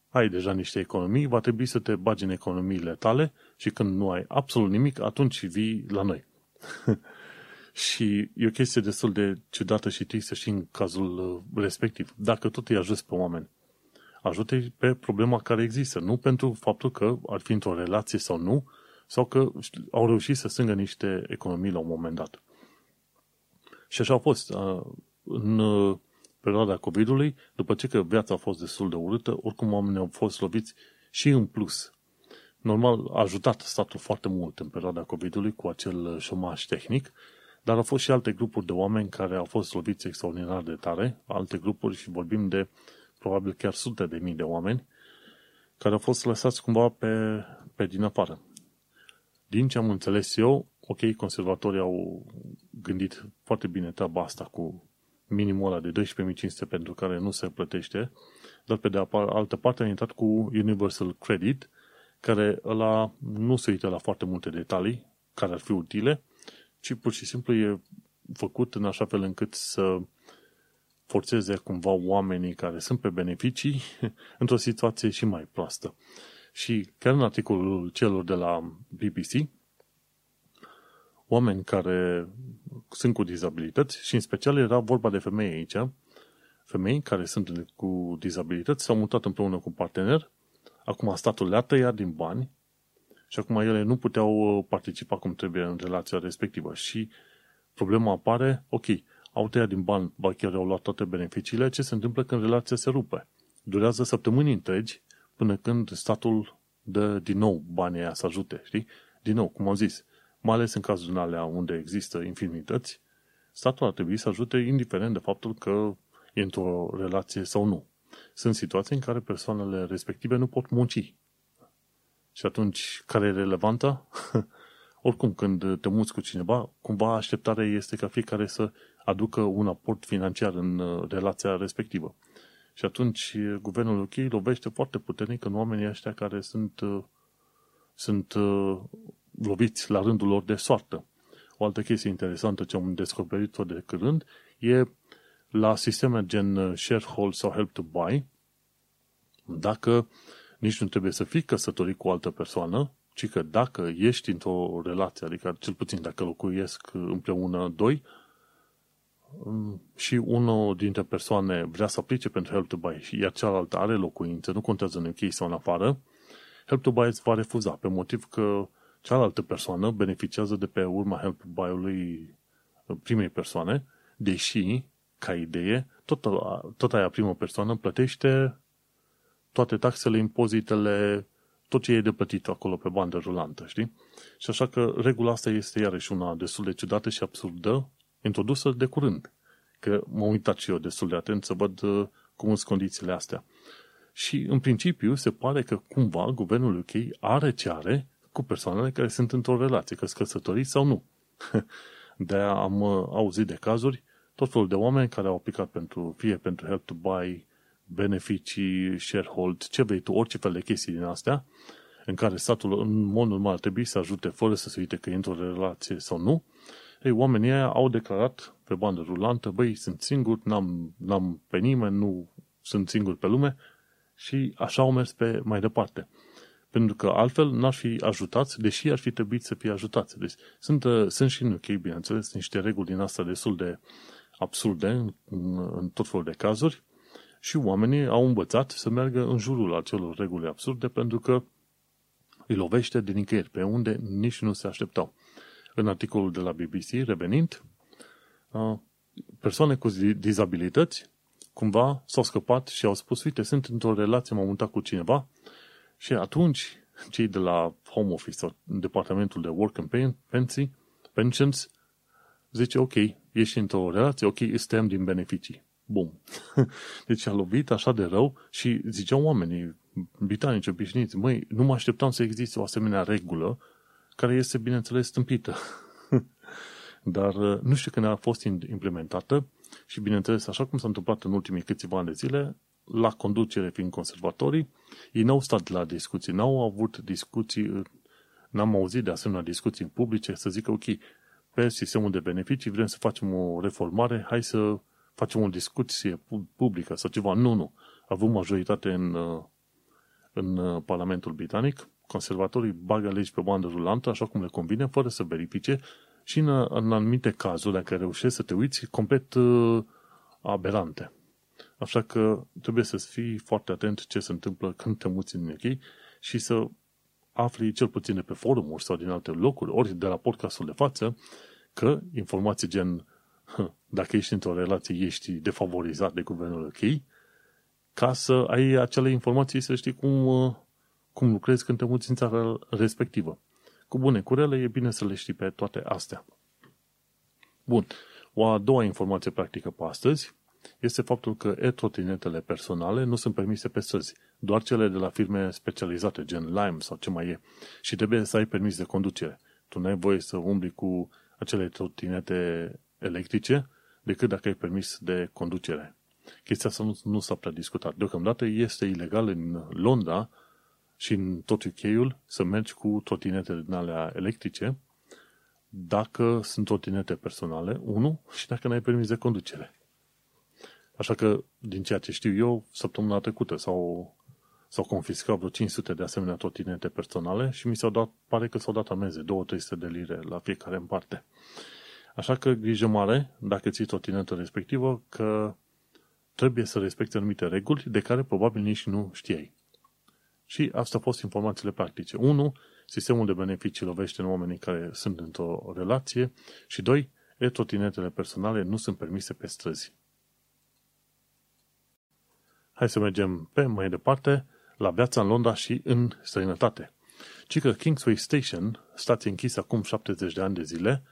ai deja niște economii, va trebui să te bagi în economiile tale și când nu ai absolut nimic, atunci vii la noi. și e o chestie destul de ciudată și tristă și în cazul uh, respectiv. Dacă tot îi ajuți pe oameni, ajută pe problema care există, nu pentru faptul că ar fi într-o relație sau nu, sau că au reușit să strângă niște economii la un moment dat. Și așa a fost. Uh, în perioada COVID-ului, după ce că viața a fost destul de urâtă, oricum oamenii au fost loviți și în plus. Normal, a ajutat statul foarte mult în perioada COVID-ului cu acel șomaj tehnic, dar au fost și alte grupuri de oameni care au fost loviți extraordinar de tare, alte grupuri și vorbim de probabil chiar sute de mii de oameni care au fost lăsați cumva pe, pe din afară. Din ce am înțeles eu, ok, conservatorii au gândit foarte bine treaba asta cu minimul ăla de 12.500 pentru care nu se plătește, dar pe de altă parte a intrat cu Universal Credit, care ăla nu se uită la foarte multe detalii care ar fi utile, ci pur și simplu e făcut în așa fel încât să forțeze cumva oamenii care sunt pe beneficii într-o situație și mai proastă. Și chiar în articolul celor de la BBC, oameni care sunt cu dizabilități și în special era vorba de femei aici, femei care sunt cu dizabilități s-au mutat împreună cu partener, acum statul le-a tăiat din bani și acum ele nu puteau uh, participa cum trebuie în relația respectivă. Și problema apare, ok, au tăiat din bani, ba chiar au luat toate beneficiile, ce se întâmplă când relația se rupe? Durează săptămâni întregi până când statul dă din nou banii aia să ajute, știi? Din nou, cum am zis, mai ales în cazul alea unde există infirmități, statul ar trebui să ajute indiferent de faptul că e într-o relație sau nu. Sunt situații în care persoanele respective nu pot munci. Și atunci, care e relevantă? Oricum, când te muți cu cineva, cumva așteptarea este ca fiecare să aducă un aport financiar în uh, relația respectivă. Și atunci, guvernul UK lovește foarte puternic în oamenii ăștia care sunt, uh, sunt uh, loviți la rândul lor de soartă. O altă chestie interesantă ce am descoperit-o de curând e la sisteme gen Sharehold sau Help to Buy, dacă nici nu trebuie să fii căsătorit cu o altă persoană, ci că dacă ești într-o relație, adică cel puțin dacă locuiesc împreună doi, mm, și unul dintre persoane vrea să aplice pentru Help to Buy, iar cealaltă are locuință, nu contează în UK sau în afară, Help to Buy îți va refuza, pe motiv că cealaltă persoană beneficiază de pe urma help buy-ului primei persoane, deși, ca idee, tot, tot aia primă persoană plătește toate taxele, impozitele, tot ce e de plătit acolo pe bandă rulantă, știi? Și așa că regula asta este iarăși una destul de ciudată și absurdă, introdusă de curând. Că m-am uitat și eu destul de atent să văd uh, cum sunt condițiile astea. Și, în principiu, se pare că cumva guvernul UK are ce are cu persoanele care sunt într-o relație, că sunt căsătoriți sau nu. de am uh, auzit de cazuri, tot felul de oameni care au aplicat pentru, fie pentru Help to Buy, beneficii, sharehold, ce vrei tu, orice fel de chestii din astea, în care statul în mod normal trebuie să ajute fără să se uite că e într-o relație sau nu, ei, oamenii aia au declarat pe bandă rulantă, băi, sunt singur, n-am, n-am pe nimeni, nu sunt singur pe lume și așa au mers pe mai departe. Pentru că altfel n-ar fi ajutați, deși ar fi trebuit să fie ajutați. Deci sunt, uh, sunt și în UK, bineînțeles, niște reguli din asta destul de absurde în, în tot felul de cazuri și oamenii au învățat să meargă în jurul acelor reguli absurde pentru că îi lovește de nicăieri, pe unde nici nu se așteptau. În articolul de la BBC, revenind, persoane cu dizabilități cumva s-au scăpat și au spus, uite, sunt într-o relație, m-am mutat cu cineva și atunci cei de la Home Office sau Departamentul de Work and Pensii, Pensions zice, ok, ești într-o relație, ok, îți din beneficii. Bun. Deci a lovit așa de rău și ziceau oamenii britanici obișnuiți, măi, nu mă așteptam să existe o asemenea regulă care este, bineînțeles, stâmpită. Dar uh, nu știu când a fost implementată și, bineînțeles, așa cum s-a întâmplat în ultimii câțiva ani de zile, la conducere fiind conservatorii, ei n-au stat la discuții, n-au avut discuții, n-am auzit de asemenea discuții în publice să zică, ok, pe sistemul de beneficii vrem să facem o reformare, hai să facem o discuție publică sau ceva. Nu, nu. Avem majoritate în, uh, în uh, Parlamentul Britanic, conservatorii bagă legi pe bandă rulantă, așa cum le convine, fără să verifice și în, în anumite cazuri, dacă reușești să te uiți, complet uh, aberante. Așa că trebuie să fii foarte atent ce se întâmplă când te muți în UK și să afli cel puțin de pe forumuri sau din alte locuri, ori de la podcastul de față, că informații gen dacă ești într-o relație, ești defavorizat de guvernul UK, ca să ai acele informații să știi cum, uh, cum lucrezi când te muți în țara respectivă. Cu bune curele, e bine să le știi pe toate astea. Bun. O a doua informație practică pe astăzi este faptul că e-trotinetele personale nu sunt permise pe străzi, doar cele de la firme specializate, gen Lime sau ce mai e. Și trebuie să ai permis de conducere. Tu nu ai voie să umbli cu acele trotinete electrice decât dacă ai permis de conducere. Chestia asta nu, nu s-a prea discutat. Deocamdată este ilegal în Londra și în tot UK-ul să mergi cu trotinete din alea electrice dacă sunt trotinete personale, unu, și dacă n-ai permis de conducere. Așa că, din ceea ce știu eu, săptămâna trecută s-au, s-au confiscat vreo 500 de asemenea trotinete personale și mi s-au dat, pare că s-au dat ameze, 2-300 de lire la fiecare în parte. Așa că grijă mare, dacă ții trotinetul respectivă, că trebuie să respecte anumite reguli de care probabil nici nu știai. Și asta au fost informațiile practice. 1. Sistemul de beneficii lovește în oamenii care sunt într-o relație și 2. E-trotinetele personale nu sunt permise pe străzi. Hai să mergem pe mai departe la viața în Londra și în străinătate. Ci că Kingsway Station, stație închisă acum 70 de ani de zile,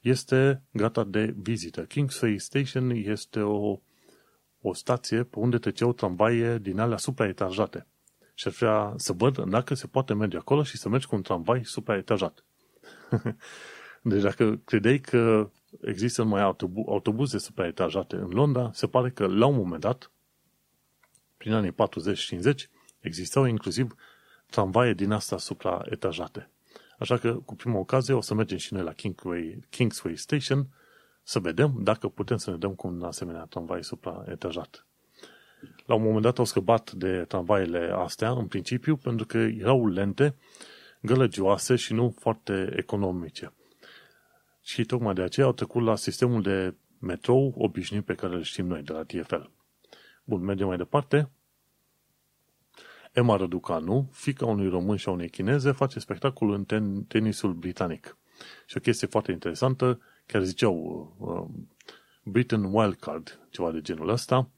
este gata de vizită. Kingsway Station este o, o stație pe unde treceau tramvaie din alea supraetajate. Și ar vrea să văd dacă se poate merge acolo și să mergi cu un tramvai supraetajat. deci dacă credeai că există numai autobu- autobuze supraetajate în Londra, se pare că la un moment dat, prin anii 40-50, existau inclusiv tramvaie din asta supraetajate. Așa că, cu prima ocazie, o să mergem și noi la Kingsway, Kingsway Station să vedem dacă putem să ne dăm cu un asemenea tramvai supraetajat. La un moment dat au scăpat de tramvaiele astea, în principiu, pentru că erau lente, gălăgioase și nu foarte economice. Și tocmai de aceea au trecut la sistemul de metrou obișnuit pe care îl știm noi de la TFL. Bun, mergem mai departe. Emma Răducanu, fica unui român și a unei chineze, face spectacol în ten- tenisul britanic. Și o chestie foarte interesantă, chiar ziceau uh, Britain Wildcard, ceva de genul ăsta,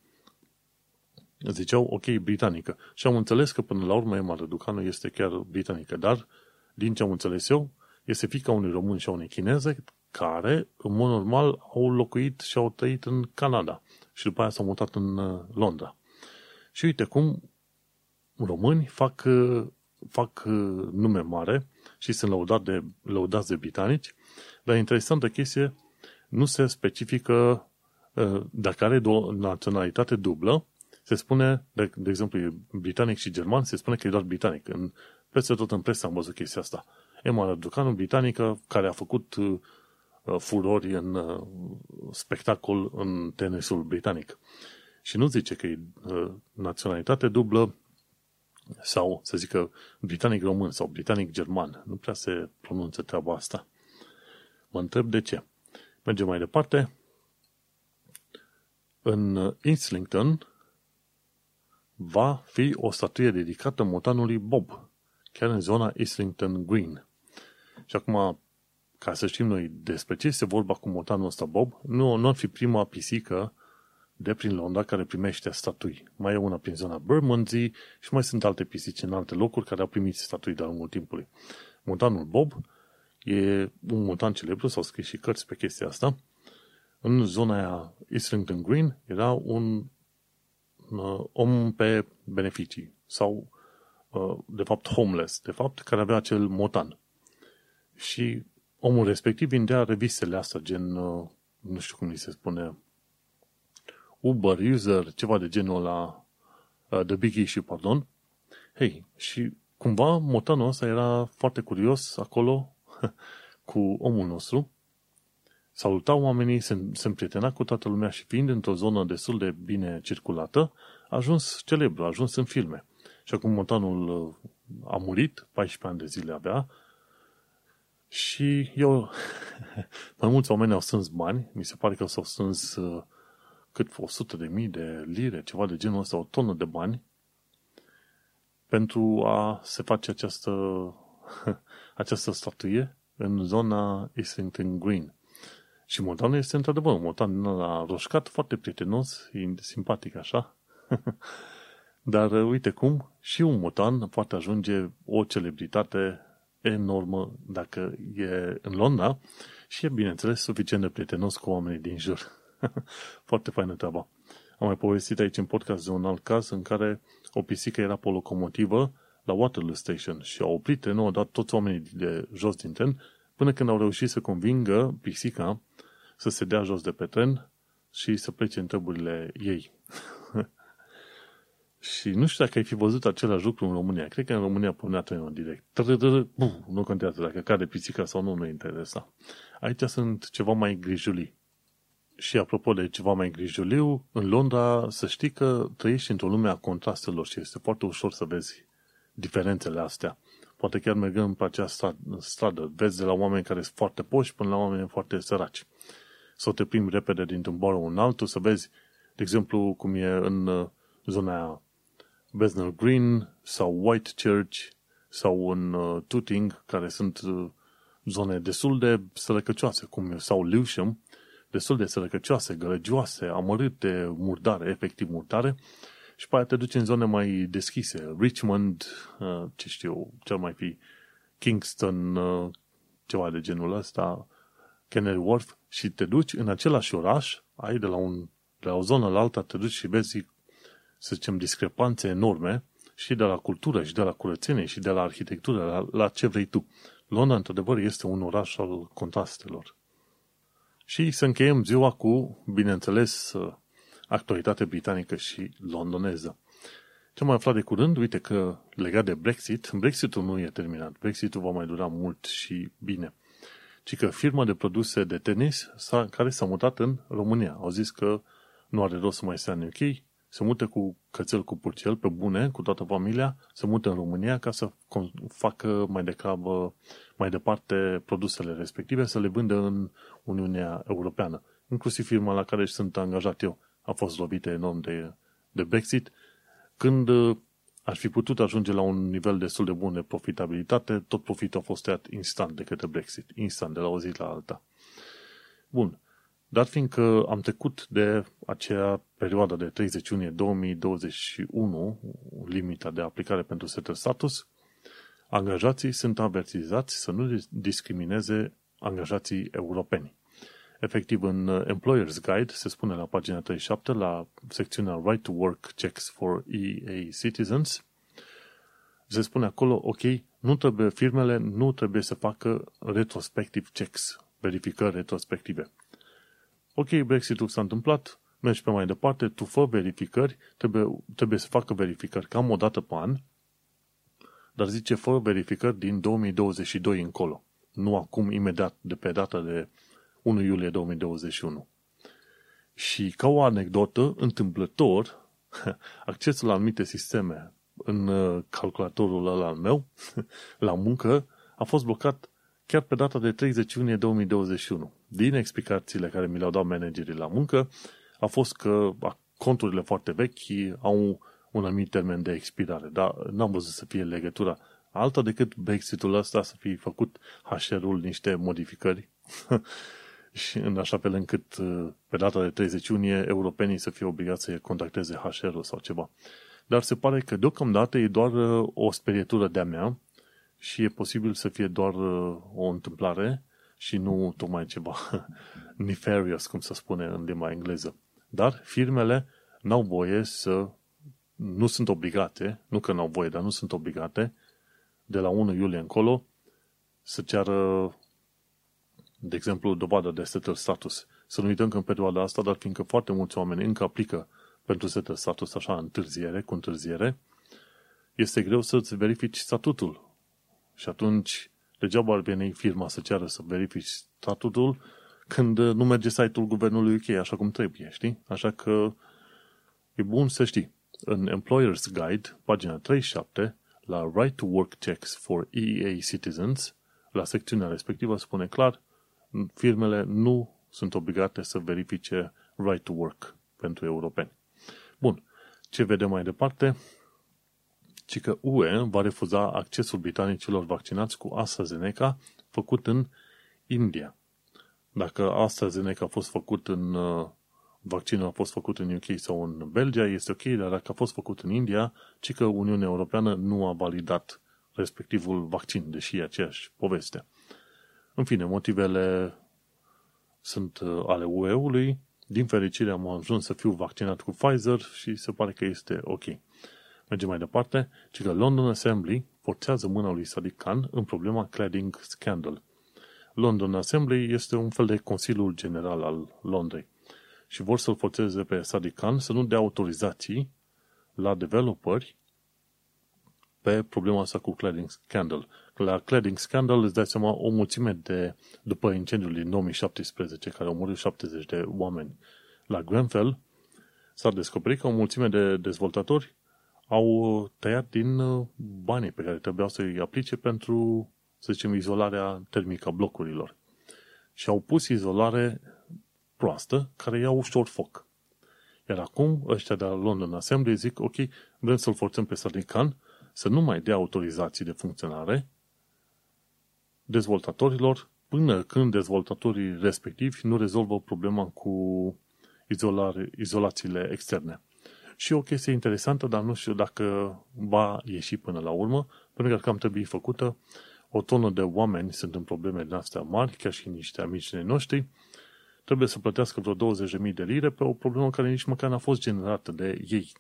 ziceau, ok, britanică. Și am înțeles că până la urmă Emma Răducanu este chiar britanică, dar, din ce am înțeles eu, este fica unui român și a unei chineze care, în mod normal, au locuit și au trăit în Canada și după aia s-au mutat în uh, Londra. Și uite cum români fac, uh, fac uh, nume mare și sunt lăudat de, lăudați de britanici, dar interesantă chestie, nu se specifică uh, dacă are o naționalitate dublă, Se spune, de, de exemplu, e britanic și german, se spune că e doar britanic. În, peste tot în presă am văzut chestia asta. Emma Raducanu, britanică, care a făcut uh, furori în uh, spectacol în tenisul britanic. Și nu zice că e uh, naționalitate dublă sau, să zică, britanic-român sau britanic-german. Nu prea se pronunță treaba asta. Mă întreb de ce. Mergem mai departe. În Islington va fi o statuie dedicată motanului Bob, chiar în zona Islington Green. Și acum, ca să știm noi despre ce este vorba cu motanul ăsta Bob, nu, nu ar fi prima pisică de prin Londra care primește statui. Mai e una prin zona Bermondsey și mai sunt alte pisici în alte locuri care au primit statui de-a lungul timpului. Montanul Bob e un montan celebru, s-au scris și cărți pe chestia asta. În zona aia Islington Green era un uh, om pe beneficii sau uh, de fapt homeless, de fapt, care avea acel motan. Și omul respectiv vindea revistele astea, gen, uh, nu știu cum li se spune, Uber, User, ceva de genul la uh, The Big Issue, pardon. Hei, și cumva motanul ăsta era foarte curios acolo cu omul nostru. Salutau oamenii, se, se împrietena cu toată lumea și fiind într-o zonă destul de bine circulată, a ajuns celebru, a ajuns în filme. Și acum montanul uh, a murit, 14 ani de zile avea, și eu, mai mulți oameni au strâns bani, mi se pare că s-au strâns uh, cât 100 de mii de lire, ceva de genul ăsta, o tonă de bani, pentru a se face această, această statuie în zona Islington Green. Și montanul este într-adevăr un montan la roșcat, foarte prietenos, simpatic așa. Dar uite cum, și un motan poate ajunge o celebritate enormă dacă e în Londra și e, bineînțeles, suficient de prietenos cu oamenii din jur. Foarte faină treaba. Am mai povestit aici în podcast de un alt caz în care o pisică era pe o locomotivă la Waterloo Station și a oprit trenul, a dat toți oamenii de jos din tren până când au reușit să convingă pisica să se dea jos de pe tren și să plece în treburile ei. și nu știu dacă ai fi văzut același lucru în România. Cred că în România pornea trenul direct. Nu contează dacă cade pisica sau nu, nu interesa. Aici sunt ceva mai grijulii. Și apropo de ceva mai grijuliu, în Londra să știi că trăiești într-o lume a contrastelor și este foarte ușor să vezi diferențele astea. Poate chiar mergând pe acea stradă, vezi de la oameni care sunt foarte poși până la oameni foarte săraci. Să te plimbi repede dintr-un borough în altul, să vezi, de exemplu, cum e în uh, zona aia Bethnal Green sau Whitechurch sau în uh, Tooting, care sunt uh, zone destul de sărăcăcioase, cum e, sau Lewisham, destul de sărăcăcioase, gălăgioase, amărâte, murdare, efectiv murdare, și pe aia te duci în zone mai deschise. Richmond, uh, ce știu, cel mai fi Kingston, uh, ceva de genul ăsta, Canary Wharf, și te duci în același oraș, ai de la, un, de la o zonă la alta, te duci și vezi, să zicem, discrepanțe enorme și de la cultură, și de la curățenie, și de la arhitectură, la, la ce vrei tu. Londra, într-adevăr, este un oraș al contrastelor. Și să încheiem ziua cu, bineînțeles, actualitate britanică și londoneză. Ce am mai aflat de curând, uite că legat de Brexit, Brexitul nu e terminat. Brexitul va mai dura mult și bine. Ci că firma de produse de tenis care s-a mutat în România. Au zis că nu are rost să mai stea în UK, se mută cu cățel cu purcel, pe bune, cu toată familia, se mută în România ca să facă mai degrabă, mai departe produsele respective, să le vândă în Uniunea Europeană. Inclusiv firma la care sunt angajat eu a fost lovită enorm de, de Brexit, când uh, aș fi putut ajunge la un nivel destul de bun de profitabilitate, tot profitul a fost tăiat instant de către Brexit, instant, de la o zi la alta. Bun. Dar fiindcă am trecut de acea perioadă de 30 iunie 2021, limita de aplicare pentru setul status, angajații sunt avertizați să nu discrimineze angajații europeni. Efectiv, în Employer's Guide se spune la pagina 37, la secțiunea Right to Work Checks for EA Citizens, se spune acolo, ok, nu trebuie, firmele nu trebuie să facă retrospective checks, verificări retrospective. Ok, Brexitul s-a întâmplat, mergi pe mai departe, tu fă verificări, trebuie, trebuie să facă verificări cam o dată pe an, dar zice fă verificări din 2022 încolo. Nu acum, imediat, de pe data de 1 iulie 2021. Și ca o anecdotă, întâmplător, accesul la anumite sisteme în uh, calculatorul ăla al meu, la muncă, a fost blocat chiar pe data de 30 iunie 2021. Din explicațiile care mi le-au dat managerii la muncă, a fost că conturile foarte vechi au un anumit termen de expirare, dar n-am văzut să fie legătura alta decât Brexitul ăsta să fie făcut HR-ul niște modificări și în așa fel încât uh, pe data de 30 iunie europenii să fie obligați să contacteze HR-ul sau ceva. Dar se pare că deocamdată e doar uh, o sperietură de-a mea și e posibil să fie doar uh, o întâmplare și nu tocmai ceva nefarious, cum se spune în limba engleză. Dar firmele n-au voie să, nu sunt obligate, nu că n-au voie, dar nu sunt obligate, de la 1 iulie încolo, să ceară, de exemplu, dovadă de settled status. Să nu uităm că în perioada asta, dar fiindcă foarte mulți oameni încă aplică pentru settled status așa întârziere, cu întârziere, este greu să-ți verifici statutul. Și atunci, degeaba ar veni firma să ceară să verifici statutul când nu merge site-ul guvernului UK așa cum trebuie, știi? Așa că e bun să știi. În Employer's Guide, pagina 37, la Right to Work Checks for EEA Citizens, la secțiunea respectivă spune clar, firmele nu sunt obligate să verifice Right to Work pentru europeni. Bun. Ce vedem mai departe? Ci că UE va refuza accesul britanicilor vaccinați cu AstraZeneca făcut în India. Dacă AstraZeneca a fost făcut în uh, vaccinul a fost făcut în UK sau în Belgia, este ok, dar dacă a fost făcut în India, ci că Uniunea Europeană nu a validat respectivul vaccin, deși e aceeași poveste. În fine, motivele sunt uh, ale UE-ului. Din fericire am ajuns să fiu vaccinat cu Pfizer și se pare că este ok. Mergem mai departe, ci că London Assembly forțează mâna lui Sadiq Khan în problema cladding scandal – London Assembly este un fel de Consiliul General al Londrei și vor să-l forțeze pe Sadiq Khan să nu dea autorizații la developeri pe problema asta cu Cladding Scandal. La Cladding Scandal îți dai seama o mulțime de, după incendiul din 2017 care au murit 70 de oameni. La Grenfell, s-a descoperit că o mulțime de dezvoltatori au tăiat din uh, banii pe care trebuiau să-i aplice pentru să zicem, izolarea termică a blocurilor. Și au pus izolare proastă, care ia ușor foc. Iar acum, ăștia de la London Assembly zic, ok, vrem să-l forțăm pe Sarnican să nu mai dea autorizații de funcționare dezvoltatorilor până când dezvoltatorii respectivi nu rezolvă problema cu izolare, izolațiile externe. Și o chestie interesantă, dar nu știu dacă va ieși până la urmă, pentru că cam trebuie făcută o tonă de oameni sunt în probleme din astea mari, chiar și niște amici noștri, trebuie să plătească vreo 20.000 de lire pe o problemă care nici măcar n-a fost generată de ei.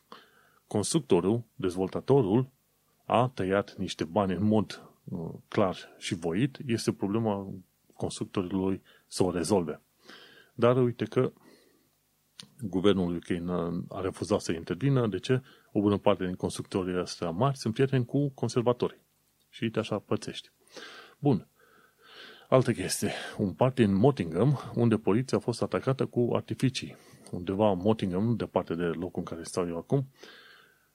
Constructorul, dezvoltatorul, a tăiat niște bani în mod uh, clar și voit, este problema constructorului să o rezolve. Dar uite că guvernul UK a refuzat să intervină. De ce? O bună parte din constructorii astea mari sunt prieteni cu conservatorii. Și uite așa pățești. Bun. Altă chestie. Un party în Mottingham, unde poliția a fost atacată cu artificii. Undeva în Mottingham, departe de locul în care stau eu acum,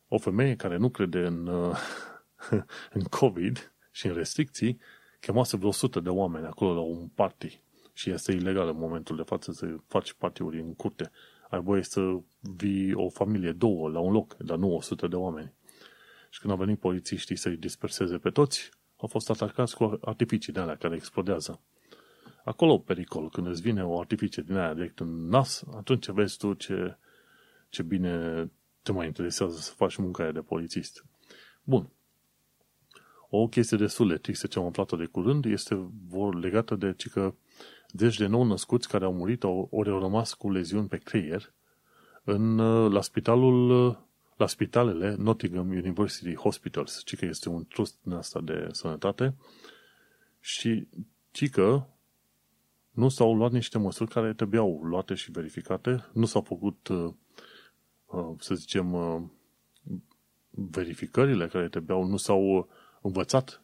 o femeie care nu crede în, în COVID și în restricții, chemase vreo 100 de oameni acolo la un party. Și este ilegal în momentul de față să faci partiuri în curte. Ai voie să vii o familie, două, la un loc, dar nu 100 de oameni. Și când au venit polițiștii să-i disperseze pe toți, au fost atacați cu artificii de alea care explodează. Acolo pericol, când îți vine o artificie din aia direct în nas, atunci vezi tu ce, ce bine te mai interesează să faci munca aia de polițist. Bun. O chestie destul de tristă ce am aflat de curând este vor legată de ci că zeci de nou născuți care au murit ori au rămas cu leziuni pe creier în, la spitalul la spitalele Nottingham University Hospitals, ci că este un trust din asta de sănătate, și ci că nu s-au luat niște măsuri care trebuiau luate și verificate, nu s-au făcut, uh, uh, să zicem, uh, verificările care trebuiau, nu s-au învățat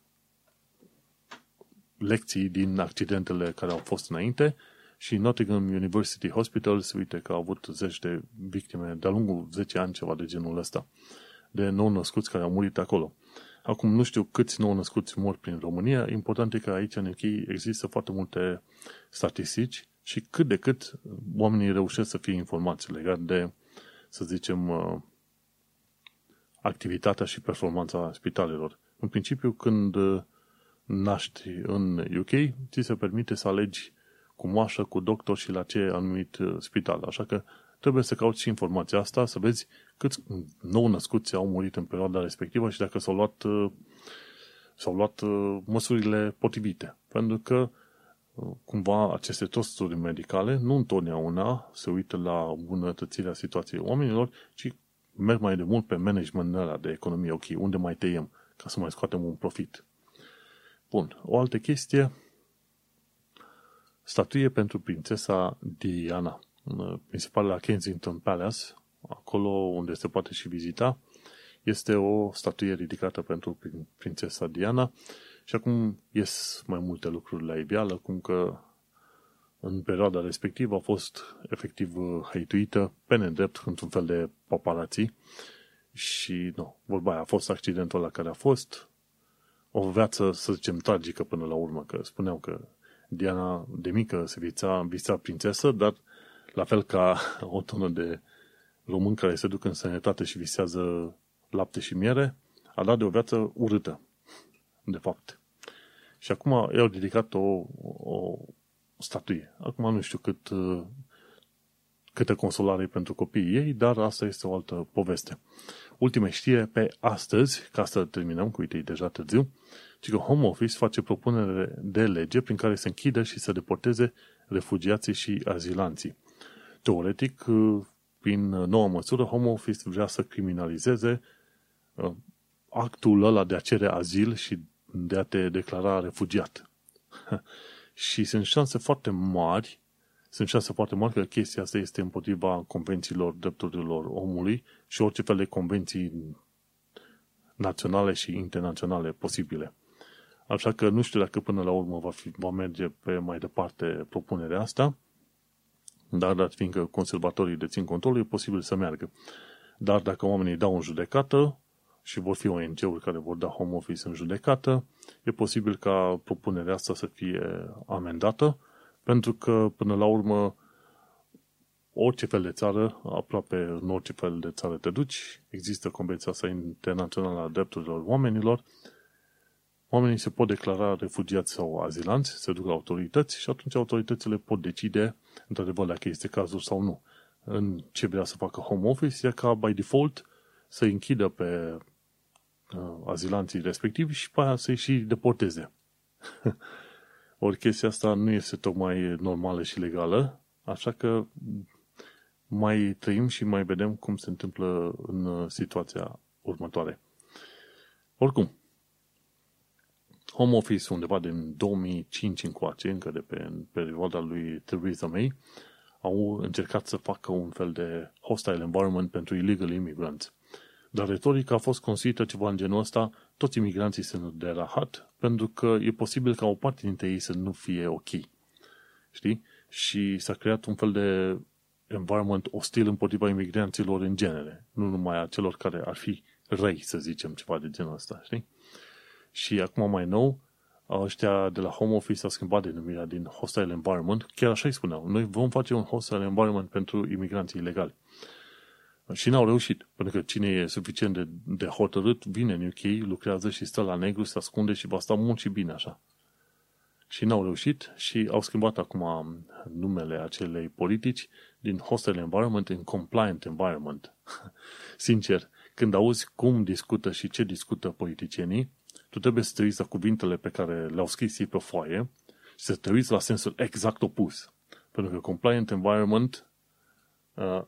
lecții din accidentele care au fost înainte și Nottingham University Hospitals, uite că au avut zeci de victime de-a lungul 10 ani, ceva de genul ăsta, de nou-născuți care au murit acolo. Acum nu știu câți nou-născuți mor prin România, important e că aici în UK există foarte multe statistici și cât de cât oamenii reușesc să fie informați legat de, să zicem, uh, activitatea și performanța spitalelor. În principiu, când uh, naști în UK, ți se permite să alegi cu moașă, cu doctor și la ce anumit uh, spital. Așa că trebuie să cauți și informația asta, să vezi câți nou născuți au murit în perioada respectivă și dacă s-au luat, uh, s-au luat uh, măsurile potrivite. Pentru că cumva aceste tosturi medicale nu întotdeauna se uită la bunătățirea situației oamenilor, ci merg mai de mult pe management ăla de economie, ok, unde mai tăiem ca să mai scoatem un profit. Bun, o altă chestie, statuie pentru prințesa Diana. Principalul Kensington Palace, acolo unde se poate și vizita, este o statuie ridicată pentru prințesa Diana. Și acum ies mai multe lucruri la iveală, cum că în perioada respectivă a fost efectiv hăituită pe nedrept într-un fel de paparații. Și nu, vorba aia a fost accidentul la care a fost, o viață, să zicem, tragică până la urmă, că spuneau că Diana de mică se visa, visa prințesă, dar la fel ca o tonă de român care se duc în sănătate și visează lapte și miere, a dat de o viață urâtă, de fapt. Și acum i-au dedicat o, o statuie. Acum nu știu cât, câtă consolare pentru copiii ei, dar asta este o altă poveste. Ultima știre pe astăzi, ca să terminăm, cu uite, deja târziu, ci că Home Office face propunere de lege prin care se închidă și să deporteze refugiații și azilanții. Teoretic, prin noua măsură, Home Office vrea să criminalizeze uh, actul ăla de a cere azil și de a te declara refugiat. și sunt șanse foarte mari sunt șanse foarte mari că chestia asta este împotriva convențiilor drepturilor omului și orice fel de convenții naționale și internaționale posibile. Așa că nu știu dacă până la urmă va, fi, va merge pe mai departe propunerea asta, dar dat fiindcă conservatorii dețin controlul, e posibil să meargă. Dar dacă oamenii dau în judecată și vor fi ONG-uri care vor da home office în judecată, e posibil ca propunerea asta să fie amendată pentru că, până la urmă, orice fel de țară, aproape în orice fel de țară te duci, există Convenția asta internațională a drepturilor oamenilor, oamenii se pot declara refugiați sau azilanți, se duc la autorități și atunci autoritățile pot decide, într-adevăr, dacă este cazul sau nu. În ce vrea să facă home office, e ca, by default, să închidă pe uh, azilanții respectivi și pe aia să-i și deporteze. Ori chestia asta nu este tocmai normală și legală, așa că mai trăim și mai vedem cum se întâmplă în uh, situația următoare. Oricum, Home Office undeva din 2005 încoace, încă de pe perioada lui Theresa May, au încercat să facă un fel de hostile environment pentru illegal immigrants. Dar retorica a fost construită ceva în genul ăsta, toți imigranții sunt de rahat, pentru că e posibil ca o parte dintre ei să nu fie ok. Știi? Și s-a creat un fel de environment ostil împotriva imigranților în genere, nu numai a celor care ar fi răi, să zicem, ceva de genul ăsta, știi? Și acum mai nou, ăștia de la Home Office au schimbat denumirea din hostile environment, chiar așa îi spuneau, noi vom face un hostile environment pentru imigranții ilegali. Și n-au reușit, pentru că cine e suficient de, de hotărât, vine în UK, lucrează și stă la negru, se ascunde și va sta mult și bine așa. Și n-au reușit și au schimbat acum numele acelei politici din hostile environment în compliant environment. Sincer, când auzi cum discută și ce discută politicienii, tu trebuie să te uiți la cuvintele pe care le-au scris ei pe foaie și să te uiți la sensul exact opus. Pentru că compliant environment uh,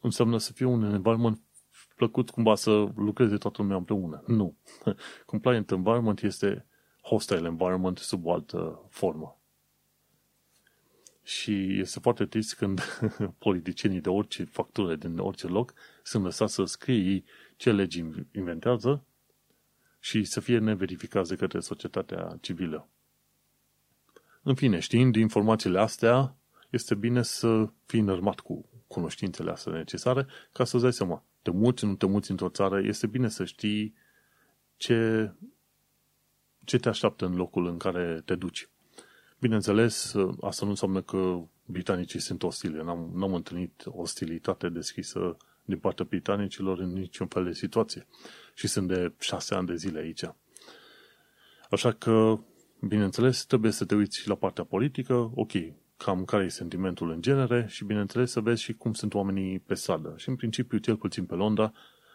înseamnă să fie un environment plăcut cumva să lucreze toată lumea împreună. Nu. Compliant environment este hostile environment sub o altă formă. Și este foarte trist când politicienii de orice factură, din orice loc, sunt lăsați să scrie ei ce legi inventează și să fie neverificați de către societatea civilă. În fine, știind informațiile astea, este bine să fii înărmat cu cunoștințele astea necesare ca să-ți dai seama. Te muți, nu te muți într-o țară, este bine să știi ce, ce te așteaptă în locul în care te duci. Bineînțeles, asta nu înseamnă că britanicii sunt ostile. N-am, n-am întâlnit ostilitate deschisă din partea britanicilor în niciun fel de situație. Și sunt de șase ani de zile aici. Așa că, bineînțeles, trebuie să te uiți și la partea politică. Ok, cam care e sentimentul în genere și, bineînțeles, să vezi și cum sunt oamenii pe stradă. Și, în principiu, cel puțin pe Londra,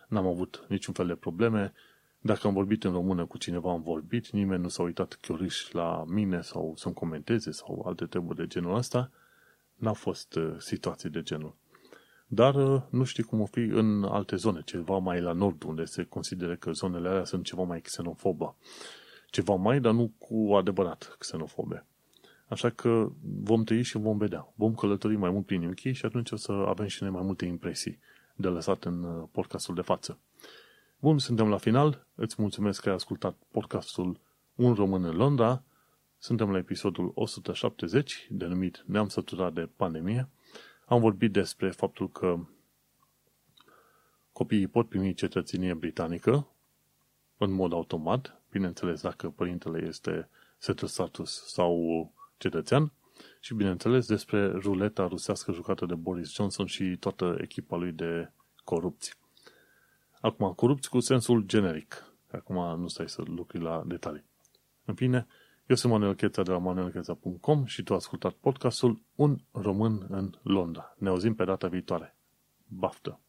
n-am avut niciun fel de probleme. Dacă am vorbit în română cu cineva, am vorbit, nimeni nu s-a uitat chioriș la mine sau să-mi comenteze sau alte treburi de genul ăsta. N-a fost uh, situații de genul. Dar uh, nu știu cum o fi în alte zone, ceva mai la nord, unde se consideră că zonele alea sunt ceva mai xenofobe. Ceva mai, dar nu cu adevărat xenofobe. Așa că vom trăi și vom vedea. Vom călători mai mult prin UK și atunci o să avem și noi mai multe impresii de lăsat în uh, podcastul de față. Bun, suntem la final. Îți mulțumesc că ai ascultat podcastul Un român în Londra. Suntem la episodul 170, denumit Ne-am săturat de pandemie. Am vorbit despre faptul că copiii pot primi cetățenie britanică în mod automat, bineînțeles dacă părintele este settled status sau cetățean și, bineînțeles, despre ruleta rusească jucată de Boris Johnson și toată echipa lui de corupți. Acum, corupți cu sensul generic. Acum nu stai să lucri la detalii. În fine, eu sunt Manuel Cheța de la manuelcheța.com și tu ai ascultat podcastul Un român în Londra. Ne auzim pe data viitoare. Baftă!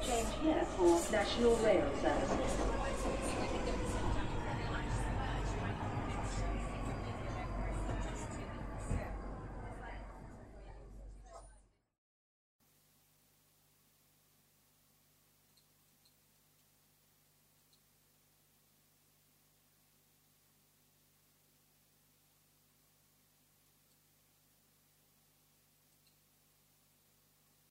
Change here for National Rail Service.